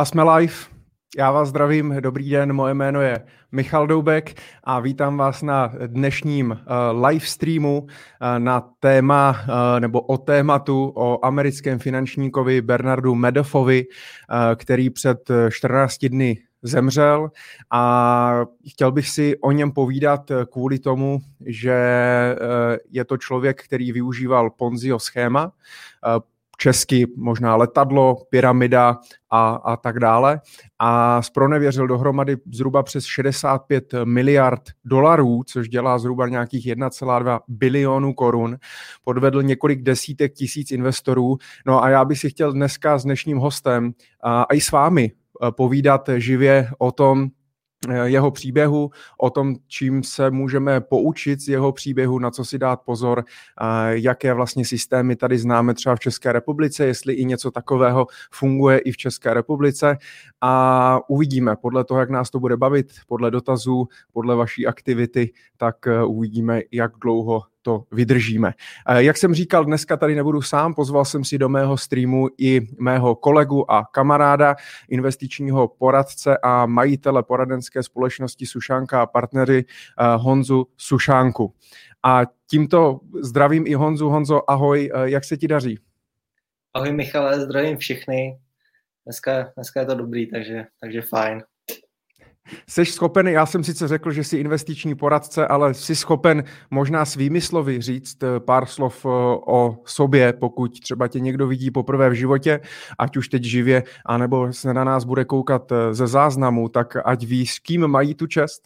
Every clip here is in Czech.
A jsme live. Já vás zdravím, dobrý den, moje jméno je Michal Doubek a vítám vás na dnešním uh, live streamu uh, na téma uh, nebo o tématu o americkém finančníkovi Bernardu Medoffovi, uh, který před 14 dny zemřel a chtěl bych si o něm povídat kvůli tomu, že je to člověk, který využíval Ponziho schéma, česky možná letadlo, pyramida a, a tak dále. A spronevěřil dohromady zhruba přes 65 miliard dolarů, což dělá zhruba nějakých 1,2 bilionů korun. Podvedl několik desítek tisíc investorů. No a já bych si chtěl dneska s dnešním hostem a, a i s vámi povídat živě o tom, jeho příběhu, o tom, čím se můžeme poučit z jeho příběhu, na co si dát pozor, jaké vlastně systémy tady známe třeba v České republice, jestli i něco takového funguje i v České republice. A uvidíme podle toho, jak nás to bude bavit, podle dotazů, podle vaší aktivity, tak eh, uvidíme, jak dlouho to vydržíme. Eh, jak jsem říkal, dneska tady nebudu sám, pozval jsem si do mého streamu i mého kolegu a kamaráda, investičního poradce a majitele poradenské společnosti Sušánka a partnery eh, Honzu Sušánku. A tímto zdravím i Honzu. Honzo, ahoj, eh, jak se ti daří? Ahoj Michale, zdravím všechny. Dneska, dneska je to dobrý, takže, takže fajn. Jsi schopen, já jsem sice řekl, že jsi investiční poradce, ale jsi schopen možná svými slovy říct eh, pár slov eh, o sobě, pokud třeba tě někdo vidí poprvé v životě, ať už teď živě, anebo se na nás bude koukat eh, ze záznamu, tak ať ví, s kým mají tu čest?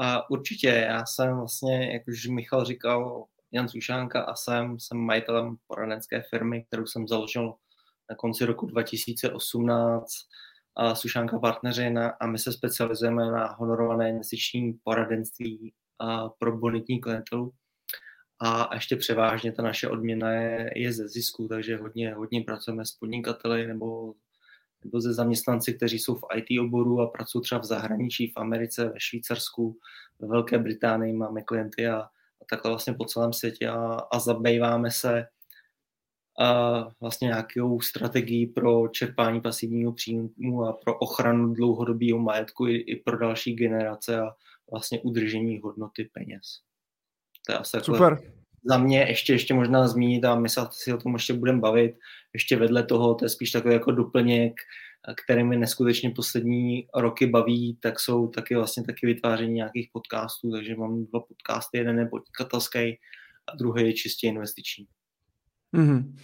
A určitě, já jsem vlastně, jak už Michal říkal, Jan Sušánka a jsem, jsem majitelem poradenské firmy, kterou jsem založil na konci roku 2018 Sušánka partneři na, a my se specializujeme na honorované investiční poradenství pro bonitní klientelu. A ještě převážně ta naše odměna je, je ze zisku, takže hodně, hodně pracujeme s podnikateli nebo, nebo ze zaměstnanci, kteří jsou v IT oboru a pracují třeba v zahraničí, v Americe, ve Švýcarsku, ve Velké Británii máme klienty a, a takhle vlastně po celém světě a, a zabýváme se vlastně nějakou strategii pro čerpání pasivního příjmu a pro ochranu dlouhodobého majetku i, i pro další generace a vlastně udržení hodnoty peněz. To je asi Super. Za mě ještě, ještě možná zmínit a my se si o tom ještě budeme bavit. Ještě vedle toho, to je spíš takový jako doplněk, který mi neskutečně poslední roky baví, tak jsou taky vlastně taky vytváření nějakých podcastů, takže mám dva podcasty, jeden je podnikatelský a druhý je čistě investiční. Mm-hmm.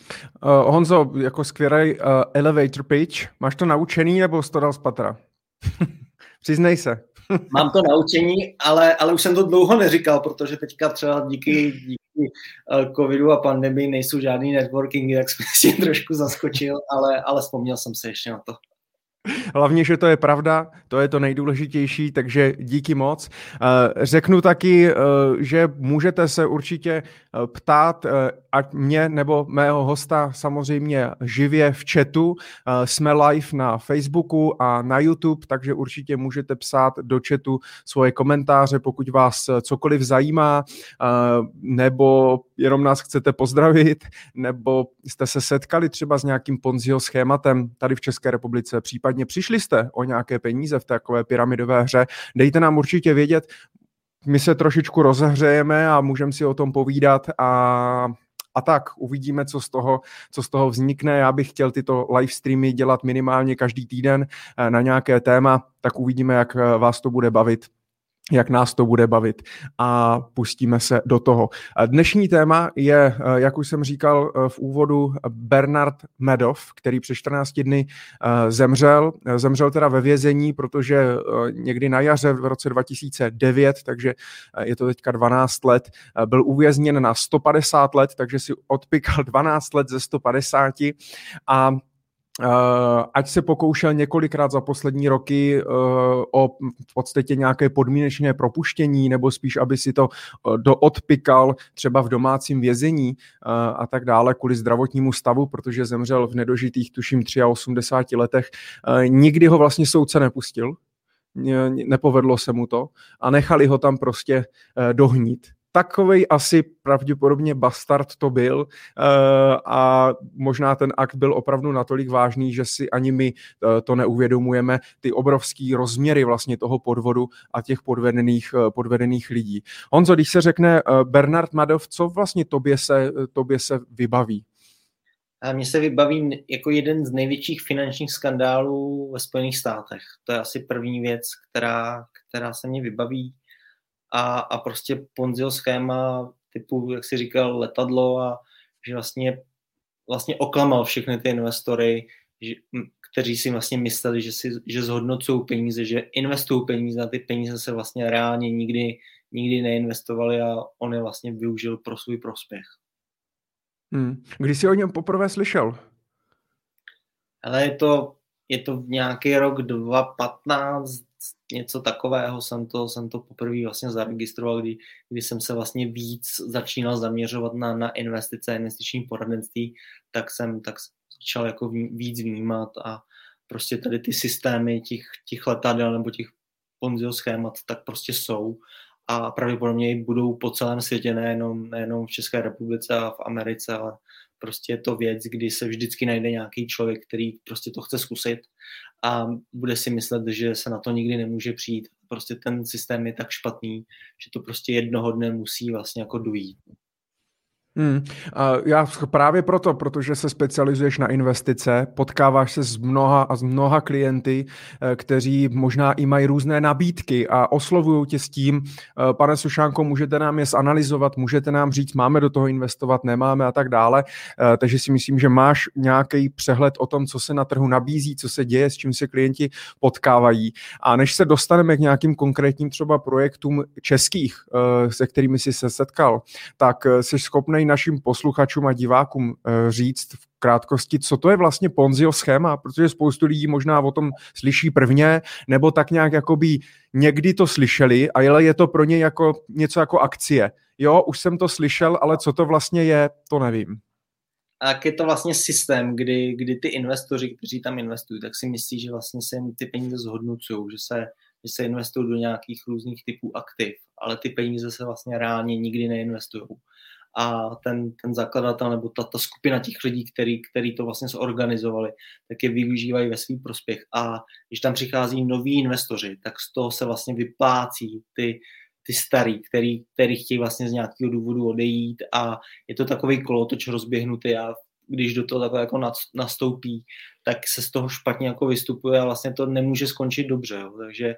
Uh, Honzo, jako skvělý uh, elevator pitch, máš to naučený nebo jsi to dal z patra? Přiznej se. Mám to naučení, ale, ale už jsem to dlouho neříkal, protože teďka třeba díky, díky uh, covidu a pandemii nejsou žádný networkingy, jak jsem si trošku zaskočil, ale, ale vzpomněl jsem se ještě na to. Hlavně, že to je pravda, to je to nejdůležitější, takže díky moc. Eh, řeknu taky, eh, že můžete se určitě eh, ptát, ať mě nebo mého hosta samozřejmě živě v chatu. Jsme live na Facebooku a na YouTube, takže určitě můžete psát do chatu svoje komentáře, pokud vás cokoliv zajímá, nebo jenom nás chcete pozdravit, nebo jste se setkali třeba s nějakým Ponziho schématem tady v České republice, případně přišli jste o nějaké peníze v takové pyramidové hře, dejte nám určitě vědět, my se trošičku rozehřejeme a můžeme si o tom povídat a a tak uvidíme, co z toho, co z toho vznikne. Já bych chtěl tyto live streamy dělat minimálně každý týden eh, na nějaké téma, tak uvidíme, jak eh, vás to bude bavit jak nás to bude bavit a pustíme se do toho. Dnešní téma je, eh, jak už jsem říkal eh, v úvodu, Bernard Medov, který před 14 dny eh, zemřel. Zemřel teda ve vězení, protože někdy na jaře v roce 2009, takže je to teďka 12 let, byl uvězněn na 150 let, takže si odpikal 12 let ze 150 a Uh, ať se pokoušel několikrát za poslední roky uh, o v podstatě nějaké podmínečné propuštění, nebo spíš, aby si to uh, doodpikal třeba v domácím vězení a tak dále kvůli zdravotnímu stavu, protože zemřel v nedožitých, tuším, 83 letech. Nikdy ho vlastně soudce nepustil, nepovedlo se mu to a nechali ho tam prostě dohnít takovej asi pravděpodobně bastard to byl a možná ten akt byl opravdu natolik vážný, že si ani my to neuvědomujeme, ty obrovský rozměry vlastně toho podvodu a těch podvedených, podvedených lidí. Honzo, když se řekne Bernard Madov, co vlastně tobě se, tobě se vybaví? A mně se vybaví jako jeden z největších finančních skandálů ve Spojených státech. To je asi první věc, která, která se mě vybaví. A, a prostě Ponziho schéma typu, jak si říkal, letadlo a že vlastně, vlastně oklamal všechny ty investory, že, kteří si vlastně mysleli, že, si, že zhodnocují peníze, že investují peníze a ty peníze se vlastně reálně nikdy, nikdy neinvestovali a on je vlastně využil pro svůj prospěch. Hmm. Kdy jsi o něm poprvé slyšel? Ale je to, je to v nějaký rok 2015, něco takového jsem to, jsem to poprvé vlastně zaregistroval, kdy, kdy jsem se vlastně víc začínal zaměřovat na, na investice, investiční poradenství, tak jsem, tak začal jako víc vnímat a prostě tady ty systémy těch, těch letadel nebo těch Ponziho schémat tak prostě jsou a pravděpodobně budou po celém světě, nejenom, nejenom v České republice a v Americe, ale prostě je to věc, kdy se vždycky najde nějaký člověk, který prostě to chce zkusit a bude si myslet, že se na to nikdy nemůže přijít. Prostě ten systém je tak špatný, že to prostě jednoho dne musí vlastně jako dojít. Hmm. Já právě proto, protože se specializuješ na investice, potkáváš se s mnoha a s mnoha klienty, eh, kteří možná i mají různé nabídky a oslovují tě s tím, eh, pane Sušánko, můžete nám je zanalizovat, můžete nám říct, máme do toho investovat, nemáme a tak dále. Eh, takže si myslím, že máš nějaký přehled o tom, co se na trhu nabízí, co se děje, s čím se klienti potkávají. A než se dostaneme k nějakým konkrétním třeba projektům českých, se kterými jsi se setkal, tak jsi schopný našim posluchačům a divákům eh, říct v krátkosti, co to je vlastně Ponziho schéma, protože spoustu lidí možná o tom slyší prvně, nebo tak nějak jakoby někdy to slyšeli, a je to pro ně jako něco jako akcie. Jo, už jsem to slyšel, ale co to vlastně je, to nevím. A jak je to vlastně systém, kdy, kdy ty investoři, kteří tam investují, tak si myslí, že vlastně se jim ty peníze zhodnocují, že se, že se investují do nějakých různých typů aktiv, ale ty peníze se vlastně reálně nikdy neinvestují a ten, ten zakladatel nebo ta, ta skupina těch lidí, který, který to vlastně zorganizovali, tak je využívají ve svý prospěch. A když tam přichází noví investoři, tak z toho se vlastně vyplácí ty, ty starý, který, který chtějí vlastně z nějakého důvodu odejít a je to takový kolotoč rozběhnutý a když do toho takhle jako nastoupí, tak se z toho špatně jako vystupuje a vlastně to nemůže skončit dobře. Jo. Takže,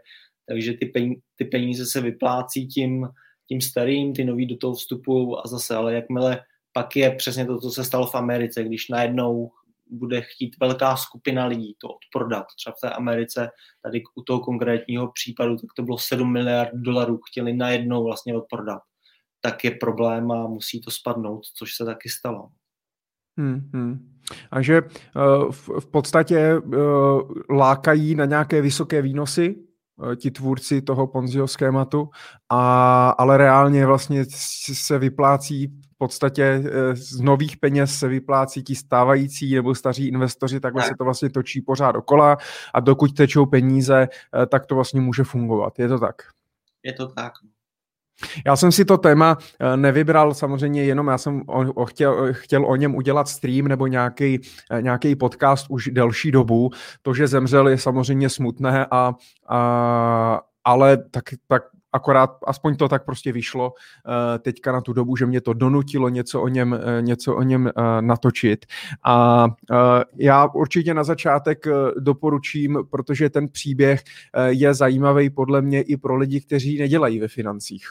takže ty, peníze, ty peníze se vyplácí tím, tím starým, ty nový do toho vstupují a zase, ale jakmile pak je přesně to, co se stalo v Americe, když najednou bude chtít velká skupina lidí to odprodat. Třeba v té Americe, tady u toho konkrétního případu, tak to bylo 7 miliard dolarů, chtěli najednou vlastně odprodat. Tak je problém a musí to spadnout, což se taky stalo. Hmm, hmm. A že uh, v, v podstatě uh, lákají na nějaké vysoké výnosy, ti tvůrci toho Ponziho schématu, a, ale reálně vlastně se vyplácí v podstatě eh, z nových peněz se vyplácí ti stávající nebo staří investoři, takhle tak. se to vlastně točí pořád dokola a dokud tečou peníze, eh, tak to vlastně může fungovat. Je to tak? Je to tak. Já jsem si to téma eh, nevybral samozřejmě jenom, já jsem o, o chtěl, chtěl o něm udělat stream nebo nějaký, eh, nějaký podcast už delší dobu. To, že zemřel, je samozřejmě smutné, a, a, ale tak, tak akorát aspoň to tak prostě vyšlo uh, teďka na tu dobu, že mě to donutilo něco o něm, něco o něm natočit. A já určitě na začátek doporučím, protože ten příběh je zajímavý podle mě i pro lidi, kteří nedělají ve financích.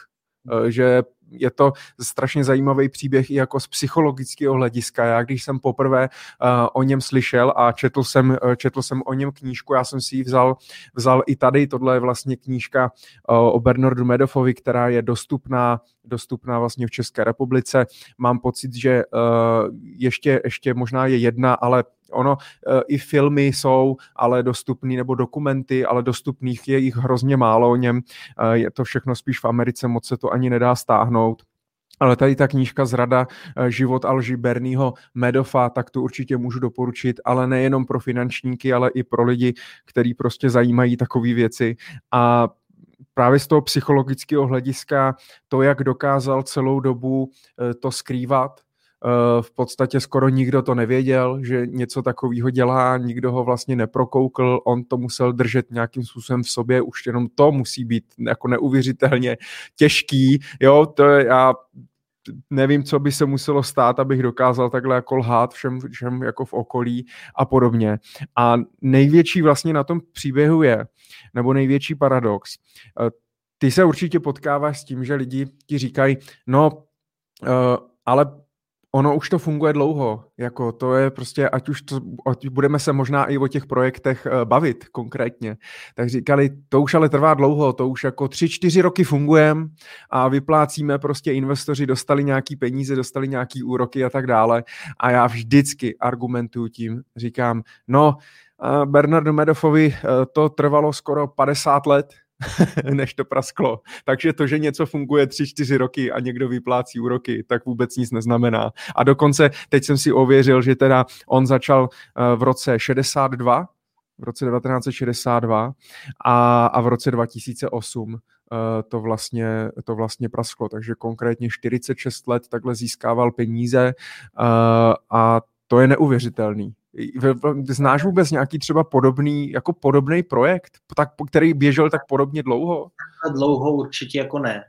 Eh, že je to strašně zajímavý příběh i jako z psychologického hlediska. Já když jsem poprvé uh, o něm slyšel a četl jsem, uh, četl jsem o něm knížku, já jsem si ji vzal, vzal i tady, tohle je vlastně knížka uh, o Bernardu Medofovi, která je dostupná dostupná vlastně v České republice. Mám pocit, že uh, ještě, ještě možná je jedna, ale ono i filmy jsou, ale dostupný, nebo dokumenty, ale dostupných je jich hrozně málo o něm. Je to všechno spíš v Americe, moc se to ani nedá stáhnout. Ale tady ta knížka Zrada život Alži Berního Medofa, tak tu určitě můžu doporučit, ale nejenom pro finančníky, ale i pro lidi, kteří prostě zajímají takové věci. A právě z toho psychologického hlediska to, jak dokázal celou dobu to skrývat, v podstatě skoro nikdo to nevěděl, že něco takového dělá, nikdo ho vlastně neprokoukl, on to musel držet nějakým způsobem v sobě, už jenom to musí být jako neuvěřitelně těžký, jo, to já nevím, co by se muselo stát, abych dokázal takhle jako lhát všem, všem jako v okolí a podobně. A největší vlastně na tom příběhu je, nebo největší paradox, eh, ty se určitě potkáváš s tím, že lidi ti říkají, no, eh, ale ono už to funguje dlouho, jako to je prostě, ať už to, ať budeme se možná i o těch projektech uh, bavit konkrétně, tak říkali, to už ale trvá dlouho, to už jako tři, čtyři roky fungujeme a vyplácíme, prostě investoři dostali nějaký peníze, dostali nějaký úroky a tak dále. A já vždycky argumentuju tím, říkám, no, uh, Bernardu Medofovi uh, to trvalo skoro 50 let, než to prasklo. Takže to, že něco funguje 3-4 roky a někdo vyplácí úroky, tak vůbec nic neznamená. A dokonce teď jsem si ověřil, že teda on začal eh, v roce 62, v roce 1962 a, a v roce 2008 uh, eh, to vlastně, to vlastně prasklo. Takže konkrétně 46 let takhle získával peníze uh, a to je neuvěřitelný. Znáš vůbec nějaký třeba podobný, jako podobný projekt, tak, který běžel tak podobně dlouho? Dlouho určitě jako ne.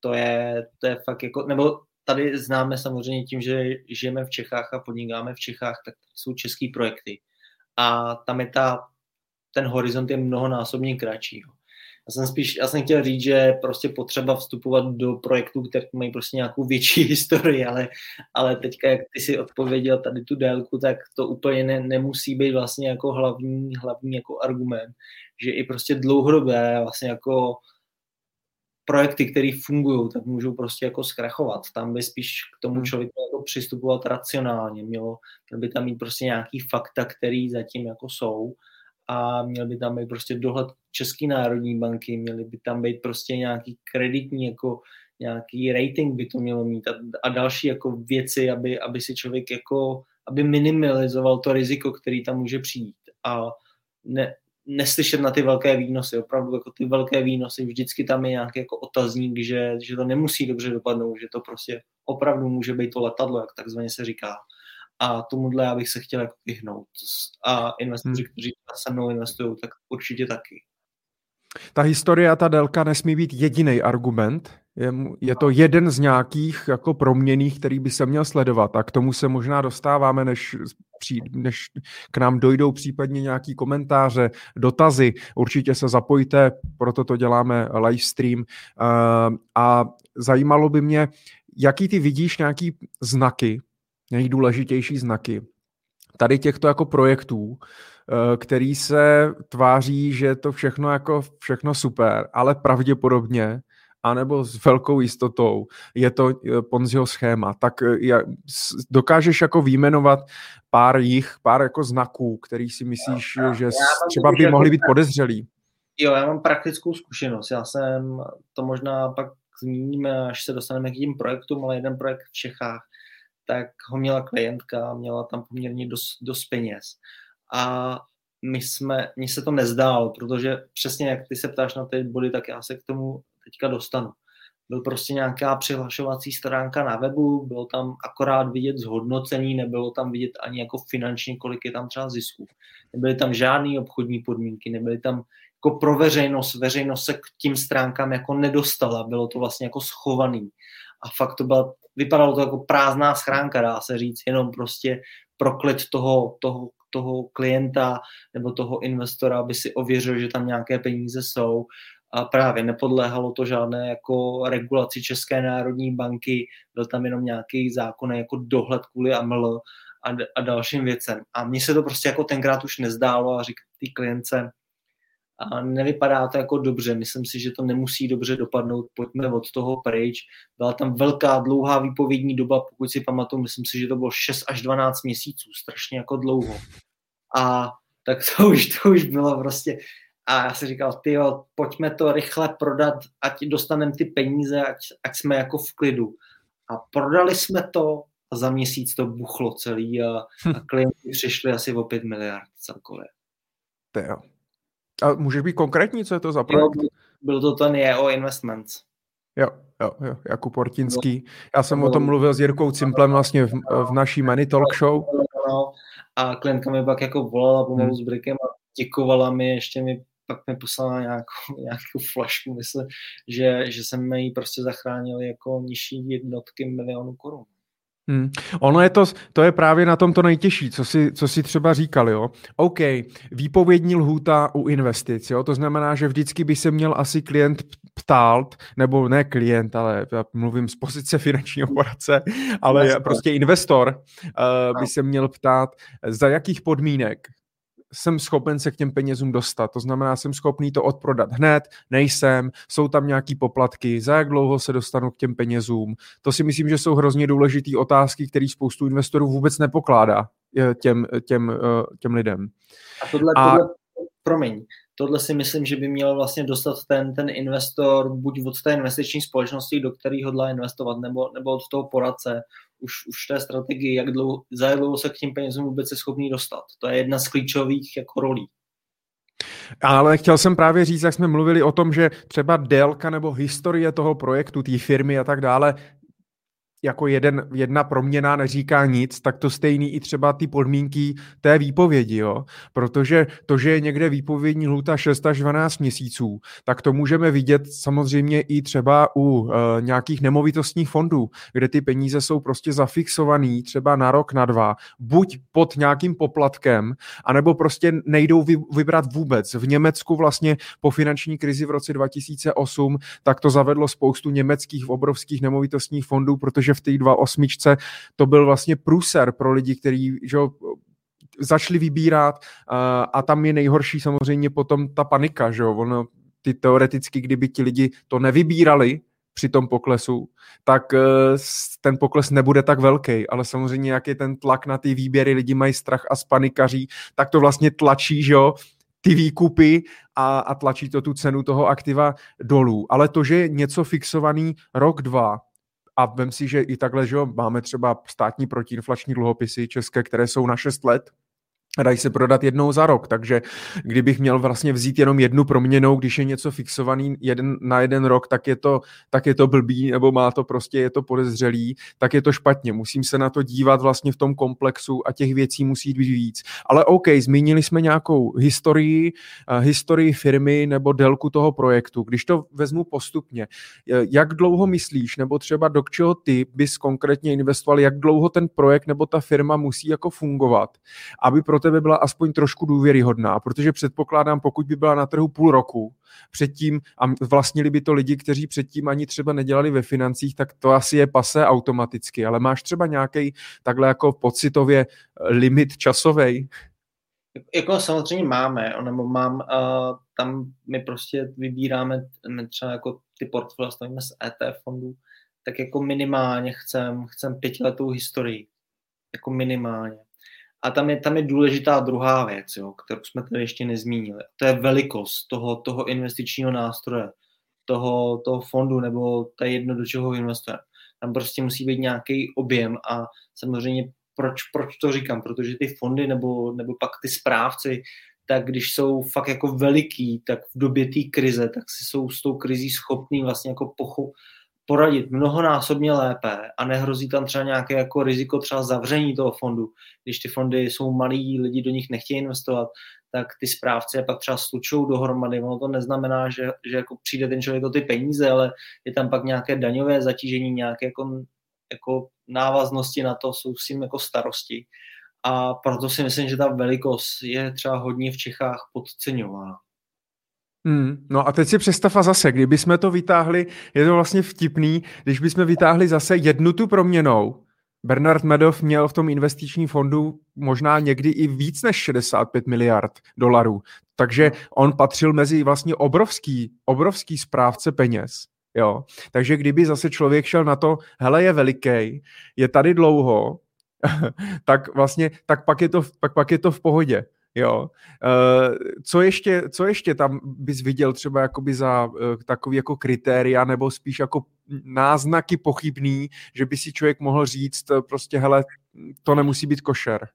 To je, to je fakt jako, nebo tady známe samozřejmě tím, že žijeme v Čechách a podnikáme v Čechách, tak jsou český projekty. A tam je ta, ten horizont je mnohonásobně kratší. Já jsem spíš, já jsem chtěl říct, že prostě potřeba vstupovat do projektů, které mají prostě nějakou větší historii, ale, ale teďka, jak ty si odpověděl tady tu délku, tak to úplně ne, nemusí být vlastně jako hlavní, hlavní jako argument, že i prostě dlouhodobé vlastně jako projekty, které fungují, tak můžou prostě jako zkrachovat. Tam by spíš k tomu hmm. člověku jako přistupovat racionálně. Mělo, měl by tam mít prostě nějaký fakta, který zatím jako jsou a měl by tam být prostě dohled České národní banky, měly by tam být prostě nějaký kreditní, jako nějaký rating by to mělo mít a, a další jako věci, aby, aby si člověk jako, aby minimalizoval to riziko, který tam může přijít a ne, neslyšet na ty velké výnosy, opravdu jako ty velké výnosy, vždycky tam je nějaký jako otazník, že, že to nemusí dobře dopadnout, že to prostě opravdu může být to letadlo, jak takzvaně se říká a tomuhle já bych se chtěl jako vyhnout. A investoři, hmm. kteří se mnou investují, tak určitě taky. Ta historie a ta délka nesmí být jediný argument. Je, je to jeden z nějakých jako proměných, který by se měl sledovat. A k tomu se možná dostáváme, než, než k nám dojdou případně nějaký komentáře, dotazy. Určitě se zapojte, proto to děláme live stream. A zajímalo by mě, jaký ty vidíš nějaký znaky, nejdůležitější znaky tady těchto jako projektů, eh, který se tváří, že je to všechno jako všechno super, ale pravděpodobně anebo s velkou jistotou je to eh, Ponziho schéma. Tak eh, dokážeš jako výjmenovat pár jich, pár jako znaků, který si myslíš, já, že já třeba by mohly být podezřelý? Jo, já mám praktickou zkušenost. Já jsem, to možná pak zmíníme, až se dostaneme k tím projektům, ale jeden projekt v Čechách, tak ho měla klientka, měla tam poměrně dost, dost peněz. A my jsme, mně se to nezdálo, protože přesně jak ty se ptáš na ty body, tak já se k tomu teďka dostanu. Byl prostě nějaká přihlašovací stránka na webu, bylo tam akorát vidět zhodnocení, nebylo tam vidět ani jako finančně, kolik je tam třeba zisku. Nebyly tam žádné obchodní podmínky, nebyly tam jako pro veřejnost, veřejnost se k tím stránkám jako nedostala, bylo to vlastně jako schovaný. A fakt to byla vypadalo to jako prázdná schránka, dá se říct, jenom prostě proklet toho, toho, toho klienta nebo toho investora, aby si ověřil, že tam nějaké peníze jsou. A právě nepodléhalo to žádné jako regulaci České národní banky, byl tam jenom nějaký zákon jako dohled kvůli AML a, a dalším věcem. A mně se to prostě jako tenkrát už nezdálo a říkal té klience, a nevypadá to jako dobře. Myslím si, že to nemusí dobře dopadnout. Pojďme od toho pryč. Byla tam velká, dlouhá výpovědní doba, pokud si pamatuju, myslím si, že to bylo 6 až 12 měsíců, strašně jako dlouho. A tak to už, to už bylo prostě, a já si říkal, ty pojďme to rychle prodat, ať dostaneme ty peníze, ať, ať jsme jako v klidu. A prodali jsme to a za měsíc to buchlo celý a, a klienti přišli asi o 5 miliard celkově. To jo. A můžeš být konkrétní, co je to za projekt? Jo, byl to ten EO Investments. Jo, jo, jo, Jakub Ortinský. Já jsem o tom mluvil s Jirkou Cimplem vlastně v, v naší Money Talk Show. A klientka mi pak jako volala pomalu hmm. s Brikem a děkovala mi, ještě mi pak mi poslala nějakou, nějakou flašku, myslím, že, že jsem jí prostě zachránil jako nižší jednotky milionů korun. Hmm. Ono je to, to je právě na tom to nejtěžší, co si, co si třeba říkali, jo. OK, výpovědní lhůta u investic, jo, to znamená, že vždycky by se měl asi klient ptát, nebo ne klient, ale já mluvím z pozice finančního poradce, ale investor. prostě investor uh, by se měl ptát, za jakých podmínek jsem schopen se k těm penězům dostat. To znamená, jsem schopný to odprodat hned, nejsem, jsou tam nějaký poplatky, za jak dlouho se dostanu k těm penězům. To si myslím, že jsou hrozně důležité otázky, které spoustu investorů vůbec nepokládá eh, těm, těm, eh, těm lidem. A tohle, a... tohle promiň, tohle si myslím, že by měl vlastně dostat ten, ten investor buď od té investiční společnosti, do které hodlá investovat, nebo, nebo od toho poradce, už, už té strategii, jak dlouho, za jak dlouho se k tím penězům vůbec je schopný dostat. To je jedna z klíčových jako rolí. Ale chtěl jsem právě říct, jak jsme mluvili o tom, že třeba délka nebo historie toho projektu, té firmy a tak dále jako jeden, jedna proměna neříká nic, tak to stejný i třeba ty podmínky té výpovědi, jo? protože to, že je někde výpovědní lhuta 6 až 12 měsíců, tak to můžeme vidět samozřejmě i třeba u e, nějakých nemovitostních fondů, kde ty peníze jsou prostě zafixovaný třeba na rok, na dva, buď pod nějakým poplatkem, anebo prostě nejdou vy, vybrat vůbec. V Německu vlastně po finanční krizi v roce 2008 tak to zavedlo spoustu německých obrovských nemovitostních fondů, protože v té 2.8 to byl vlastně průser pro lidi, kteří začali vybírat a, a tam je nejhorší samozřejmě potom ta panika, že ono, ty teoreticky, kdyby ti lidi to nevybírali, při tom poklesu, tak e, ten pokles nebude tak velký, ale samozřejmě jak je ten tlak na ty výběry, lidi mají strach a spanikaří, tak to vlastně tlačí, že jo, ty výkupy a, a tlačí to tu cenu toho aktiva dolů. Ale to, že je něco fixovaný rok, dva, a vem si, že i takhle, že máme třeba státní protiinflační dluhopisy české, které jsou na 6 let, dají se prodat jednou za rok, takže kdybych měl vlastně vzít jenom jednu proměnou, když je něco fixovaný jeden, na jeden rok, tak je, to, tak je to blbý, nebo má to prostě, je to podezřelý, tak je to špatně. Musím se na to dívat vlastně v tom komplexu a těch věcí musí být víc. Ale OK, zmínili jsme nějakou historii, uh, historii firmy nebo délku toho projektu. Když to vezmu postupně, jak dlouho myslíš, nebo třeba do čeho ty bys konkrétně investoval, jak dlouho ten projekt nebo ta firma musí jako fungovat, aby pro tebe byla aspoň trošku důvěryhodná, protože předpokládám, pokud by byla na trhu půl roku předtím a vlastnili by to lidi, kteří předtím ani třeba nedělali ve financích, tak to asi je pase automaticky, ale máš třeba nějaký takhle jako pocitově eh, limit časový? Jako samozřejmě máme, nebo mám, uh, tam my prostě vybíráme my třeba jako ty portfolia, stavíme z ETF fondů, tak jako minimálně chcem, chcem pětiletou historii. Jako minimálně. A tam je, tam je důležitá druhá věc, jo, kterou jsme tady ještě nezmínili. To je velikost toho, toho investičního nástroje, toho, toho fondu nebo to je jedno, do čeho investujeme. Tam prostě musí být nějaký objem a samozřejmě proč, proč to říkám? Protože ty fondy nebo, nebo pak ty správci, tak když jsou fakt jako veliký, tak v době té krize, tak si jsou s tou krizí schopný vlastně jako pochop, poradit mnohonásobně lépe a nehrozí tam třeba nějaké jako riziko třeba zavření toho fondu. Když ty fondy jsou malí, lidi do nich nechtějí investovat, tak ty správci je pak třeba slučou dohromady. Ono to neznamená, že, že jako přijde ten člověk o ty peníze, ale je tam pak nějaké daňové zatížení, nějaké jako, jako návaznosti na to, jsou s tím jako starosti. A proto si myslím, že ta velikost je třeba hodně v Čechách podceňována. Hmm, no a teď si představ a zase, kdyby jsme to vytáhli, je to vlastně vtipný, když bychom vytáhli zase jednu tu proměnou, Bernard Medov měl v tom investičním fondu možná někdy i víc než 65 miliard dolarů. Takže on patřil mezi vlastně obrovský, obrovský správce peněz. Jo. Takže kdyby zase člověk šel na to, hele, je veliký, je tady dlouho, tak vlastně, tak pak je to, pak, pak je to v pohodě. Jo. Uh, co, ještě, co ještě tam bys viděl třeba jakoby za uh, takový jako kritéria nebo spíš jako náznaky pochybný, že by si člověk mohl říct prostě hele, to nemusí být košer?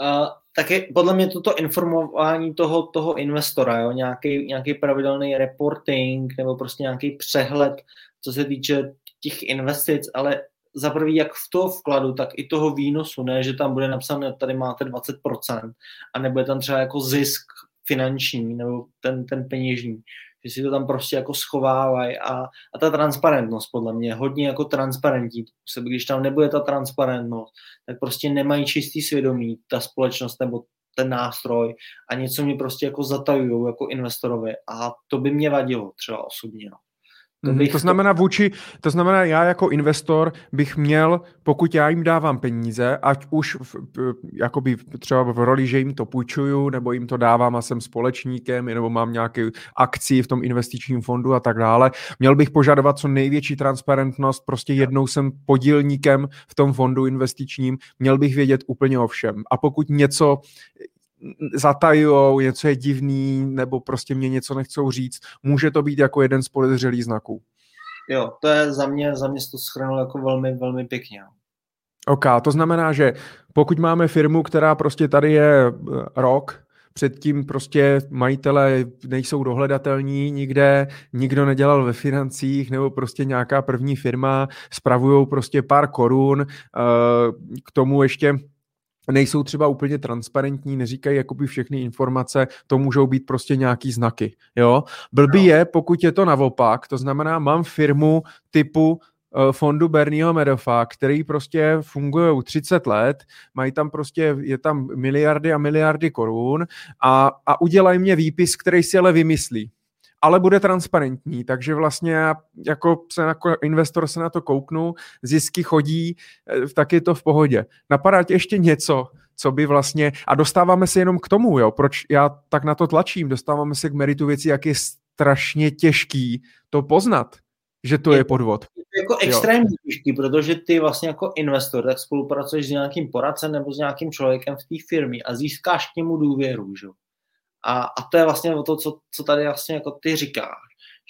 Uh, tak je podle mě toto informování toho, toho investora, jo, nějaký, nějaký pravidelný reporting nebo prostě nějaký přehled, co se týče těch investic, ale za prvý jak v toho vkladu, tak i toho výnosu, ne, že tam bude napsané, tady máte 20% a nebude tam třeba jako zisk finanční nebo ten, ten peněžní, že si to tam prostě jako schovávají a, a ta transparentnost podle mě hodně jako transparentní. Když tam nebude ta transparentnost, tak prostě nemají čistý svědomí ta společnost nebo ten nástroj a něco mi prostě jako zatajují jako investorovi a to by mě vadilo třeba osobně. No. To, bych to znamená vůči, to znamená já jako investor bych měl, pokud já jim dávám peníze, ať už v, jakoby třeba v roli, že jim to půjčuju, nebo jim to dávám a jsem společníkem, nebo mám nějaké akci v tom investičním fondu a tak dále, měl bych požadovat co největší transparentnost, prostě jednou jsem podílníkem v tom fondu investičním, měl bych vědět úplně o všem. A pokud něco zatajujou, něco je divný, nebo prostě mě něco nechcou říct. Může to být jako jeden z podezřelých znaků. Jo, to je za mě, za mě to schrnul jako velmi, velmi pěkně. OK, to znamená, že pokud máme firmu, která prostě tady je eh, rok, předtím prostě majitele nejsou dohledatelní nikde, nikdo nedělal ve financích, nebo prostě nějaká první firma, spravují prostě pár korun, eh, k tomu ještě nejsou třeba úplně transparentní, neříkají jakoby všechny informace, to můžou být prostě nějaký znaky, jo. Blbý no. je, pokud je to naopak, to znamená, mám firmu typu eh, fondu Bernieho Medoffa, který prostě fungují 30 let, mají tam prostě, je tam miliardy a miliardy korun a, a udělají mě výpis, který si ale vymyslí ale bude transparentní, takže vlastně já jako, se, jako investor se na to kouknu, zisky chodí, eh, tak je to v pohodě. Napadá tě ještě něco, co by vlastně, a dostáváme se jenom k tomu, jo, proč já tak na to tlačím, dostáváme se k meritu věcí, jak je strašně těžký to poznat, že to je, je podvod. Je jako extrémně jo. těžký, protože ty vlastně jako investor tak spolupracuješ s nějakým poradcem nebo s nějakým člověkem v té firmě a získáš k němu důvěru, že? A, a to je vlastně o to, co, co tady vlastně jako ty říkáš,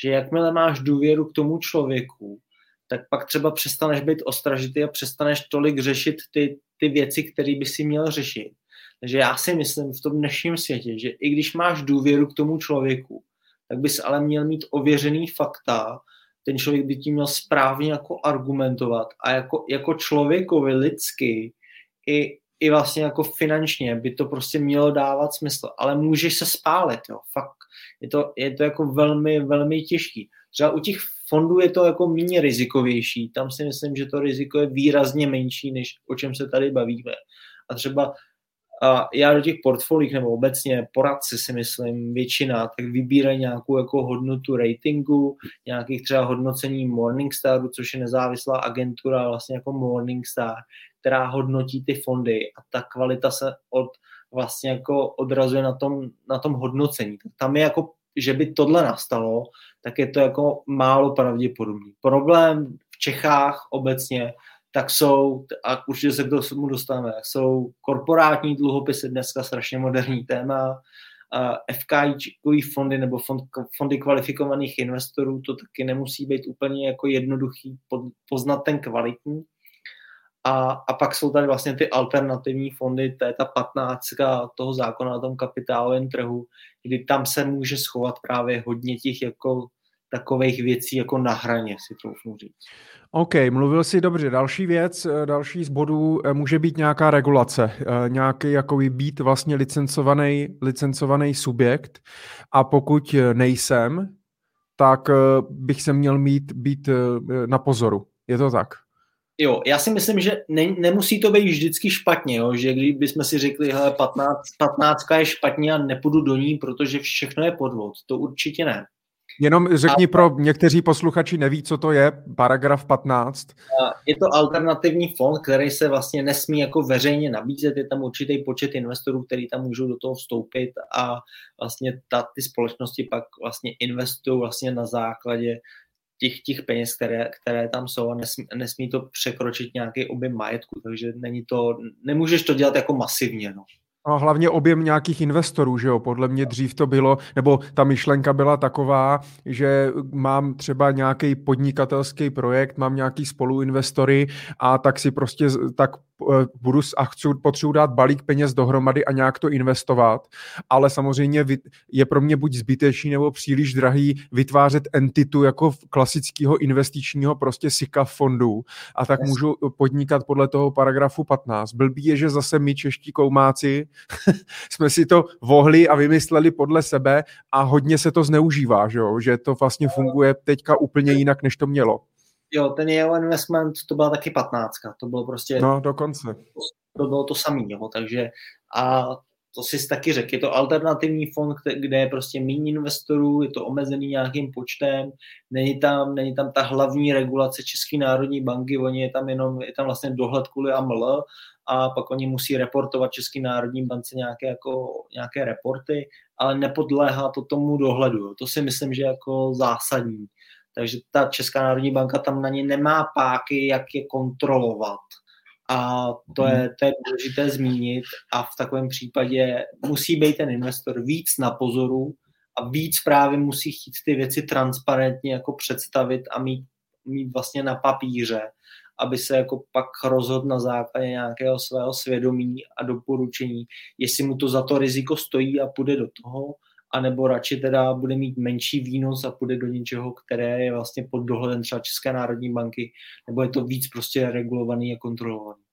že jakmile máš důvěru k tomu člověku, tak pak třeba přestaneš být ostražitý a přestaneš tolik řešit ty, ty věci, které by si měl řešit. Takže já si myslím v tom dnešním světě, že i když máš důvěru k tomu člověku, tak bys ale měl mít ověřený fakta, ten člověk by ti měl správně jako argumentovat a jako, jako člověkovi lidsky i, i vlastně jako finančně by to prostě mělo dávat smysl, ale můžeš se spálit, jo, fakt. Je to, je to jako velmi, velmi těžký. Třeba u těch fondů je to jako méně rizikovější, tam si myslím, že to riziko je výrazně menší, než o čem se tady bavíme. A třeba a já do těch portfolích nebo obecně poradci si myslím, většina, tak vybírají nějakou jako hodnotu ratingu, nějakých třeba hodnocení Morningstaru, což je nezávislá agentura vlastně jako Morningstar, která hodnotí ty fondy a ta kvalita se od vlastně jako odrazuje na tom, na tom hodnocení. Tam je jako, že by tohle nastalo, tak je to jako málo pravděpodobný. Problém v Čechách obecně tak jsou, a určitě se k tomu dostaneme, jsou korporátní dluhopisy dneska strašně moderní téma, FKI fondy nebo fond, fondy kvalifikovaných investorů, to taky nemusí být úplně jako jednoduchý poznat ten kvalitní. A, a pak jsou tady vlastně ty alternativní fondy, to je ta 15 toho zákona na tom kapitálovém trhu, kdy tam se může schovat právě hodně těch jako takových věcí jako na hraně, si troufnu říct. OK, mluvil si dobře. Další věc, eh, další z bodů eh, může být nějaká regulace, eh, nějaký jakoby být vlastně licencovaný, licencovaný subjekt a pokud nejsem, tak bych se měl mít být na pozoru. Je to tak? Jo, já si myslím, že ne, nemusí to být vždycky špatně, jo? že kdybychom si řekli, hele, 15, 15 je špatně a nepůjdu do ní, protože všechno je podvod. To určitě ne. Jenom řekni a, pro někteří posluchači neví, co to je, paragraf 15. Je to alternativní fond, který se vlastně nesmí jako veřejně nabízet, je tam určitý počet investorů, který tam můžou do toho vstoupit a vlastně ta, ty společnosti pak vlastně investují vlastně na základě těch, těch peněz, které, které tam jsou a nesmí, nesmí to překročit nějaký objem majetku, takže není to, nemůžeš to dělat jako masivně. No. A hlavně objem nějakých investorů, že jo? Podle mě dřív to bylo, nebo ta myšlenka byla taková, že mám třeba nějaký podnikatelský projekt, mám nějaký spoluinvestory a tak si prostě tak budu a chci, potřebuji dát balík peněz dohromady a nějak to investovat, ale samozřejmě je pro mě buď zbytečný nebo příliš drahý vytvářet entitu jako klasického investičního prostě SICA fondu a tak yes. můžu podnikat podle toho paragrafu 15. Blbý je, že zase my čeští koumáci jsme si to vohli a vymysleli podle sebe a hodně se to zneužívá, že, jo? že to vlastně funguje teďka úplně jinak, než to mělo. Jo, ten jeho investment, to byla taky patnáctka, to bylo prostě... No, dokonce. To bylo to samý, jo, takže a to si taky řekl, je to alternativní fond, kde je prostě méně investorů, je to omezený nějakým počtem, není tam, není tam ta hlavní regulace České národní banky, oni je tam jenom, je tam vlastně dohled kvůli AML a pak oni musí reportovat České národní bance nějaké, jako, nějaké reporty, ale nepodléhá to tomu dohledu. To si myslím, že je jako zásadní. Takže ta Česká národní banka tam na ně nemá páky, jak je kontrolovat. A to je, to je důležité zmínit. A v takovém případě musí být ten investor víc na pozoru a víc právě musí chtít ty věci transparentně jako představit a mít, mít vlastně na papíře, aby se jako pak rozhodl na základě nějakého svého svědomí a doporučení, jestli mu to za to riziko stojí a půjde do toho, anebo radši teda bude mít menší výnos a půjde do něčeho, které je vlastně pod dohledem třeba České národní banky, nebo je to víc prostě regulovaný a kontrolovaný.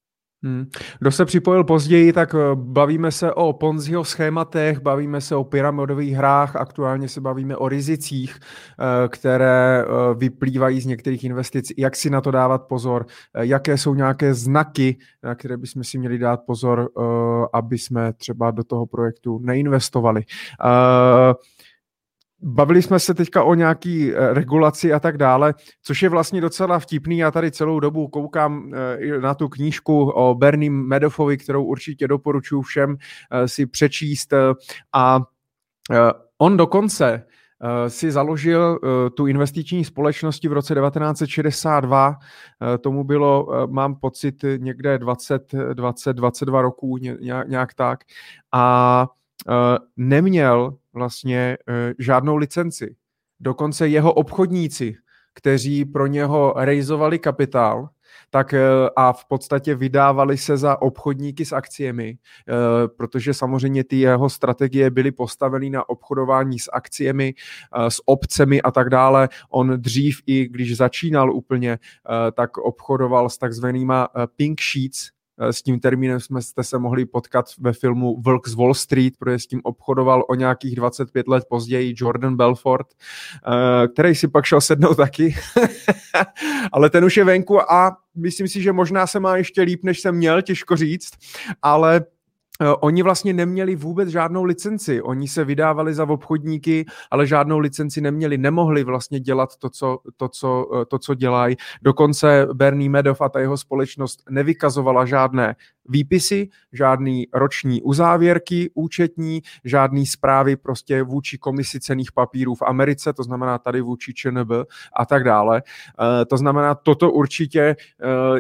Hmm. Kdo se připojil později, tak eh, bavíme se o Ponziho schématech, bavíme se o pyramidových hrách, aktuálně se bavíme o rizicích, eh, které eh, vyplývají z některých investic. Jak si na to dávat pozor? Jaké jsou nějaké znaky, na které bychom si měli dát pozor, aby jsme třeba do toho projektu neinvestovali? Bavili jsme se teďka o nějaký eh, regulaci a tak dále, což je vlastně docela vtipný. Já tady celou dobu koukám eh, na tu knížku o Bernie Madoffovi, kterou určitě doporučuji všem eh, si přečíst. A on dokonce si založil tu investiční společnosti v roce 1962. Tomu bylo, mám pocit, někde 20, 20 22 roků, nějak tak. A neměl vlastně eh, žádnou licenci. Dokonce jeho obchodníci, kteří pro něho rejzovali kapitál, tak eh, a v podstatě vydávali se za obchodníky s akciemi, eh, protože samozřejmě ty jeho strategie byly postaveny na obchodování s akciemi, s obcemi a tak dále. On dřív i když začínal úplně, tak obchodoval s takzvanýma pink sheets, s tím termínem jsme jste se mohli potkat ve filmu Vlk z Wall Street, protože s tím obchodoval o nějakých 25 let později Jordan Belfort, eh, který si pak šel sednout taky, ale ten už je venku a myslím si, že možná se má ještě líp, než jsem měl, těžko říct, ale Eh, oni vlastně neměli vůbec žádnou licenci. Oni se vydávali za obchodníky, ale žádnou licenci neměli. Nemohli vlastně dělat to, co, to, co, eh, to, co dělají. Dokonce Bernie Madoff a ta jeho společnost nevykazovala žádné výpisy, žádný roční uzávěrky účetní, žádný zprávy prostě vůči komisi cených papírů v Americe, to znamená tady vůči ČNB a tak dále. Eh, to znamená, toto určitě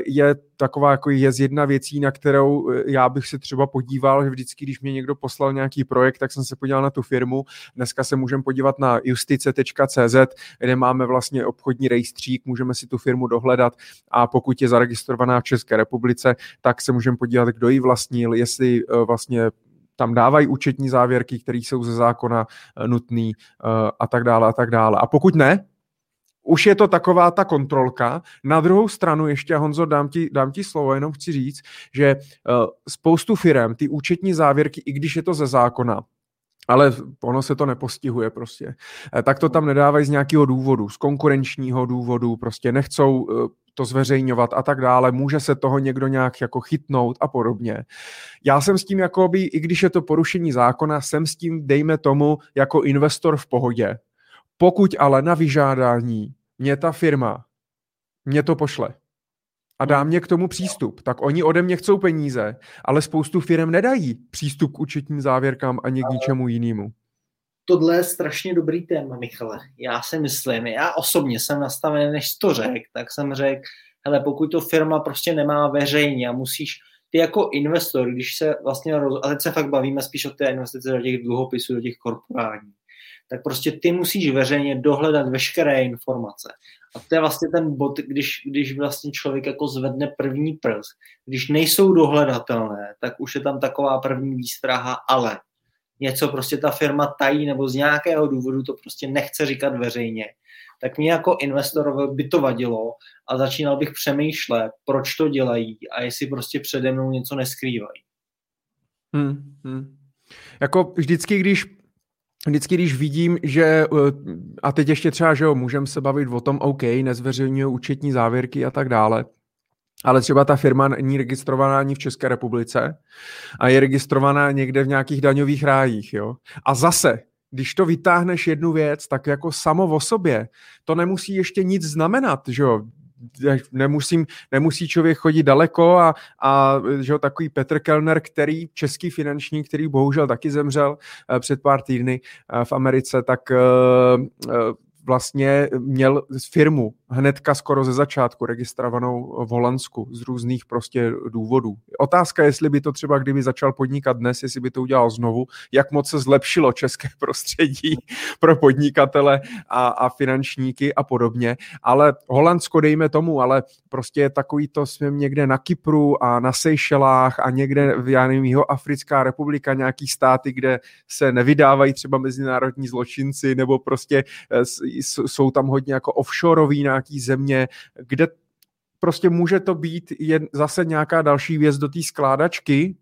je taková jako je z jedna věcí, na kterou eh, já bych se třeba podíval, že vždycky, když mě někdo poslal nějaký projekt, tak jsem se podíval na tu firmu. Dneska se můžeme podívat na justice.cz, kde máme vlastně obchodní rejstřík, můžeme si tu firmu dohledat a pokud je zaregistrovaná v České republice, tak se můžeme podívat, kdo ji vlastnil, jestli eh, vlastně tam dávají účetní závěrky, které jsou ze zákona eh, nutné a tak dále a tak dále. A pokud ne, už je to taková ta kontrolka. Na druhou stranu ještě, Honzo, dám ti, dám ti slovo, jenom chci říct, že spoustu firm, ty účetní závěrky, i když je to ze zákona, ale ono se to nepostihuje prostě. Eh, tak to tam nedávají z nějakého důvodu, z konkurenčního důvodu, prostě nechcou eh, to zveřejňovat a tak dále, může se toho někdo nějak jako chytnout a podobně. Já jsem s tím jakoby, i když je to porušení zákona, jsem s tím, dejme tomu, jako investor v pohodě, pokud ale na vyžádání mě ta firma mě to pošle a dá mě k tomu přístup, tak oni ode mě chcou peníze, ale spoustu firm nedají přístup k účetním závěrkám ani k ničemu jinému. Tohle je strašně dobrý téma, Michale. Já si myslím, já osobně jsem nastavený, než to řekl, tak jsem řekl, hele, pokud to firma prostě nemá veřejně a musíš, ty jako investor, když se vlastně, roz... a teď se fakt bavíme spíš o té investice do těch dluhopisů, do těch korporátních, tak prostě ty musíš veřejně dohledat veškeré informace. A to je vlastně ten bod, když, když vlastně člověk jako zvedne první prst. Když nejsou dohledatelné, tak už je tam taková první výstraha, ale něco prostě ta firma tají nebo z nějakého důvodu to prostě nechce říkat veřejně, tak mě jako investorovi by to vadilo a začínal bych přemýšlet, proč to dělají a jestli prostě přede mnou něco neskrývají. Hmm, hmm. Jako vždycky, když vždycky, když vidím, že, eh, a teď ještě třeba, že jo, můžeme se bavit o tom, OK, nezveřejňují účetní závěrky a tak dále, ale třeba ta firma není registrovaná ani v České republice a je registrovaná někde v nějakých daňových rájích, jo. A zase, když to vytáhneš jednu věc, tak jako samo o sobě, to nemusí ještě nic znamenat, že jo nemusím, nemusí člověk chodit daleko a, a že jo, takový Petr Kellner, který, český finanční, který bohužel taky zemřel eh, před pár týdny eh, v Americe, tak eh, vlastně měl firmu hnedka skoro ze začátku registrovanou v Holandsku z různých prostě důvodů. Otázka, jestli by to třeba, kdyby začal podnikat dnes, jestli by to udělal znovu, jak moc se zlepšilo české prostředí pro podnikatele a, a finančníky a podobně. Ale Holandsko dejme tomu, ale prostě je takový to, jsme někde na Kypru a na Seychelách a někde, já nevím, jeho Africká republika, nějaký státy, kde se nevydávají třeba mezinárodní zločinci, nebo prostě eh, jsou tam hodně jako offshoreový země, kde prostě může to být jen zase nějaká další věc do té skládačky,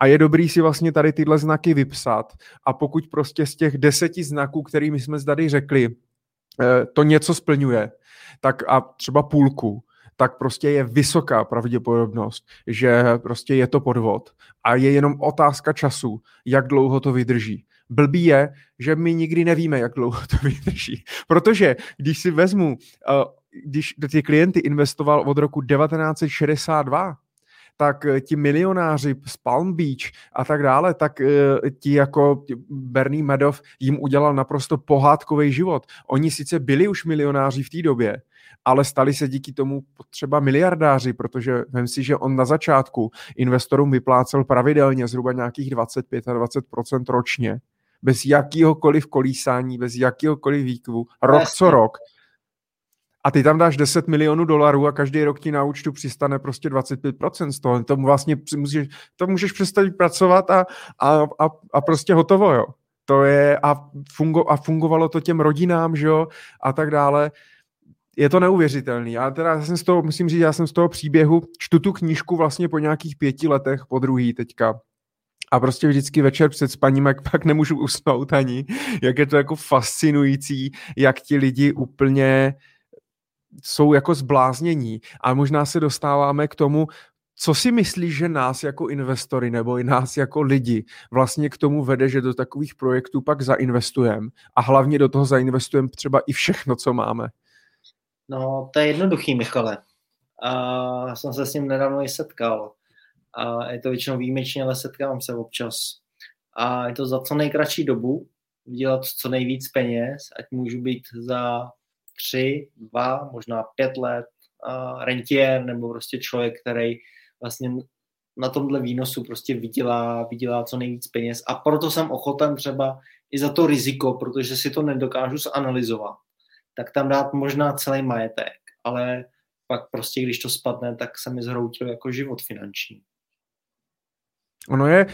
a je dobrý si vlastně tady tyhle znaky vypsat. A pokud prostě z těch deseti znaků, kterými jsme tady řekli, eh, to něco splňuje, tak a třeba půlku, tak prostě je vysoká pravděpodobnost, že prostě je to podvod. A je jenom otázka času, jak dlouho to vydrží. Blbý je, že my nikdy nevíme, jak dlouho to vydrží. Protože když si vezmu, eh, když ty klienty investoval od roku 1962, tak eh, ti milionáři z Palm Beach a tak dále, tak eh, ti jako Bernie Madoff jim udělal naprosto pohádkový život. Oni sice byli už milionáři v té době, ale stali se díky tomu třeba miliardáři, protože vem si, že on na začátku investorům vyplácel pravidelně zhruba nějakých 25 a 20 ročně bez jakýhokoliv kolísání, bez jakýhokoliv výkvu, rok co rok. A ty tam dáš 10 milionů dolarů a každý rok ti na účtu přistane prostě 25% z toho. To vlastně můžeš, to můžeš přestat pracovat a, a, a, a prostě hotovo, jo. To je, a, fungo, a fungovalo to těm rodinám, že jo, a tak dále. Je to neuvěřitelný. Já teda já jsem z toho, musím říct, já jsem z toho příběhu, čtu tu knížku vlastně po nějakých pěti letech, po druhý teďka, a prostě vždycky večer před spaním, jak pak nemůžu usnout ani, jak je to jako fascinující, jak ti lidi úplně jsou jako zbláznění. A možná se dostáváme k tomu, co si myslíš, že nás jako investory nebo i nás jako lidi vlastně k tomu vede, že do takových projektů pak zainvestujeme a hlavně do toho zainvestujeme třeba i všechno, co máme? No, to je jednoduchý, Michale. A jsem se s ním nedávno i setkal a je to většinou výjimečně, ale setkávám se občas. A je to za co nejkratší dobu, vydělat co nejvíc peněz, ať můžu být za tři, dva, možná pět let rentier nebo prostě člověk, který vlastně na tomhle výnosu prostě vydělá, vydělá co nejvíc peněz a proto jsem ochoten třeba i za to riziko, protože si to nedokážu zanalizovat, tak tam dát možná celý majetek, ale pak prostě, když to spadne, tak se mi zhroutil jako život finanční. Ono je,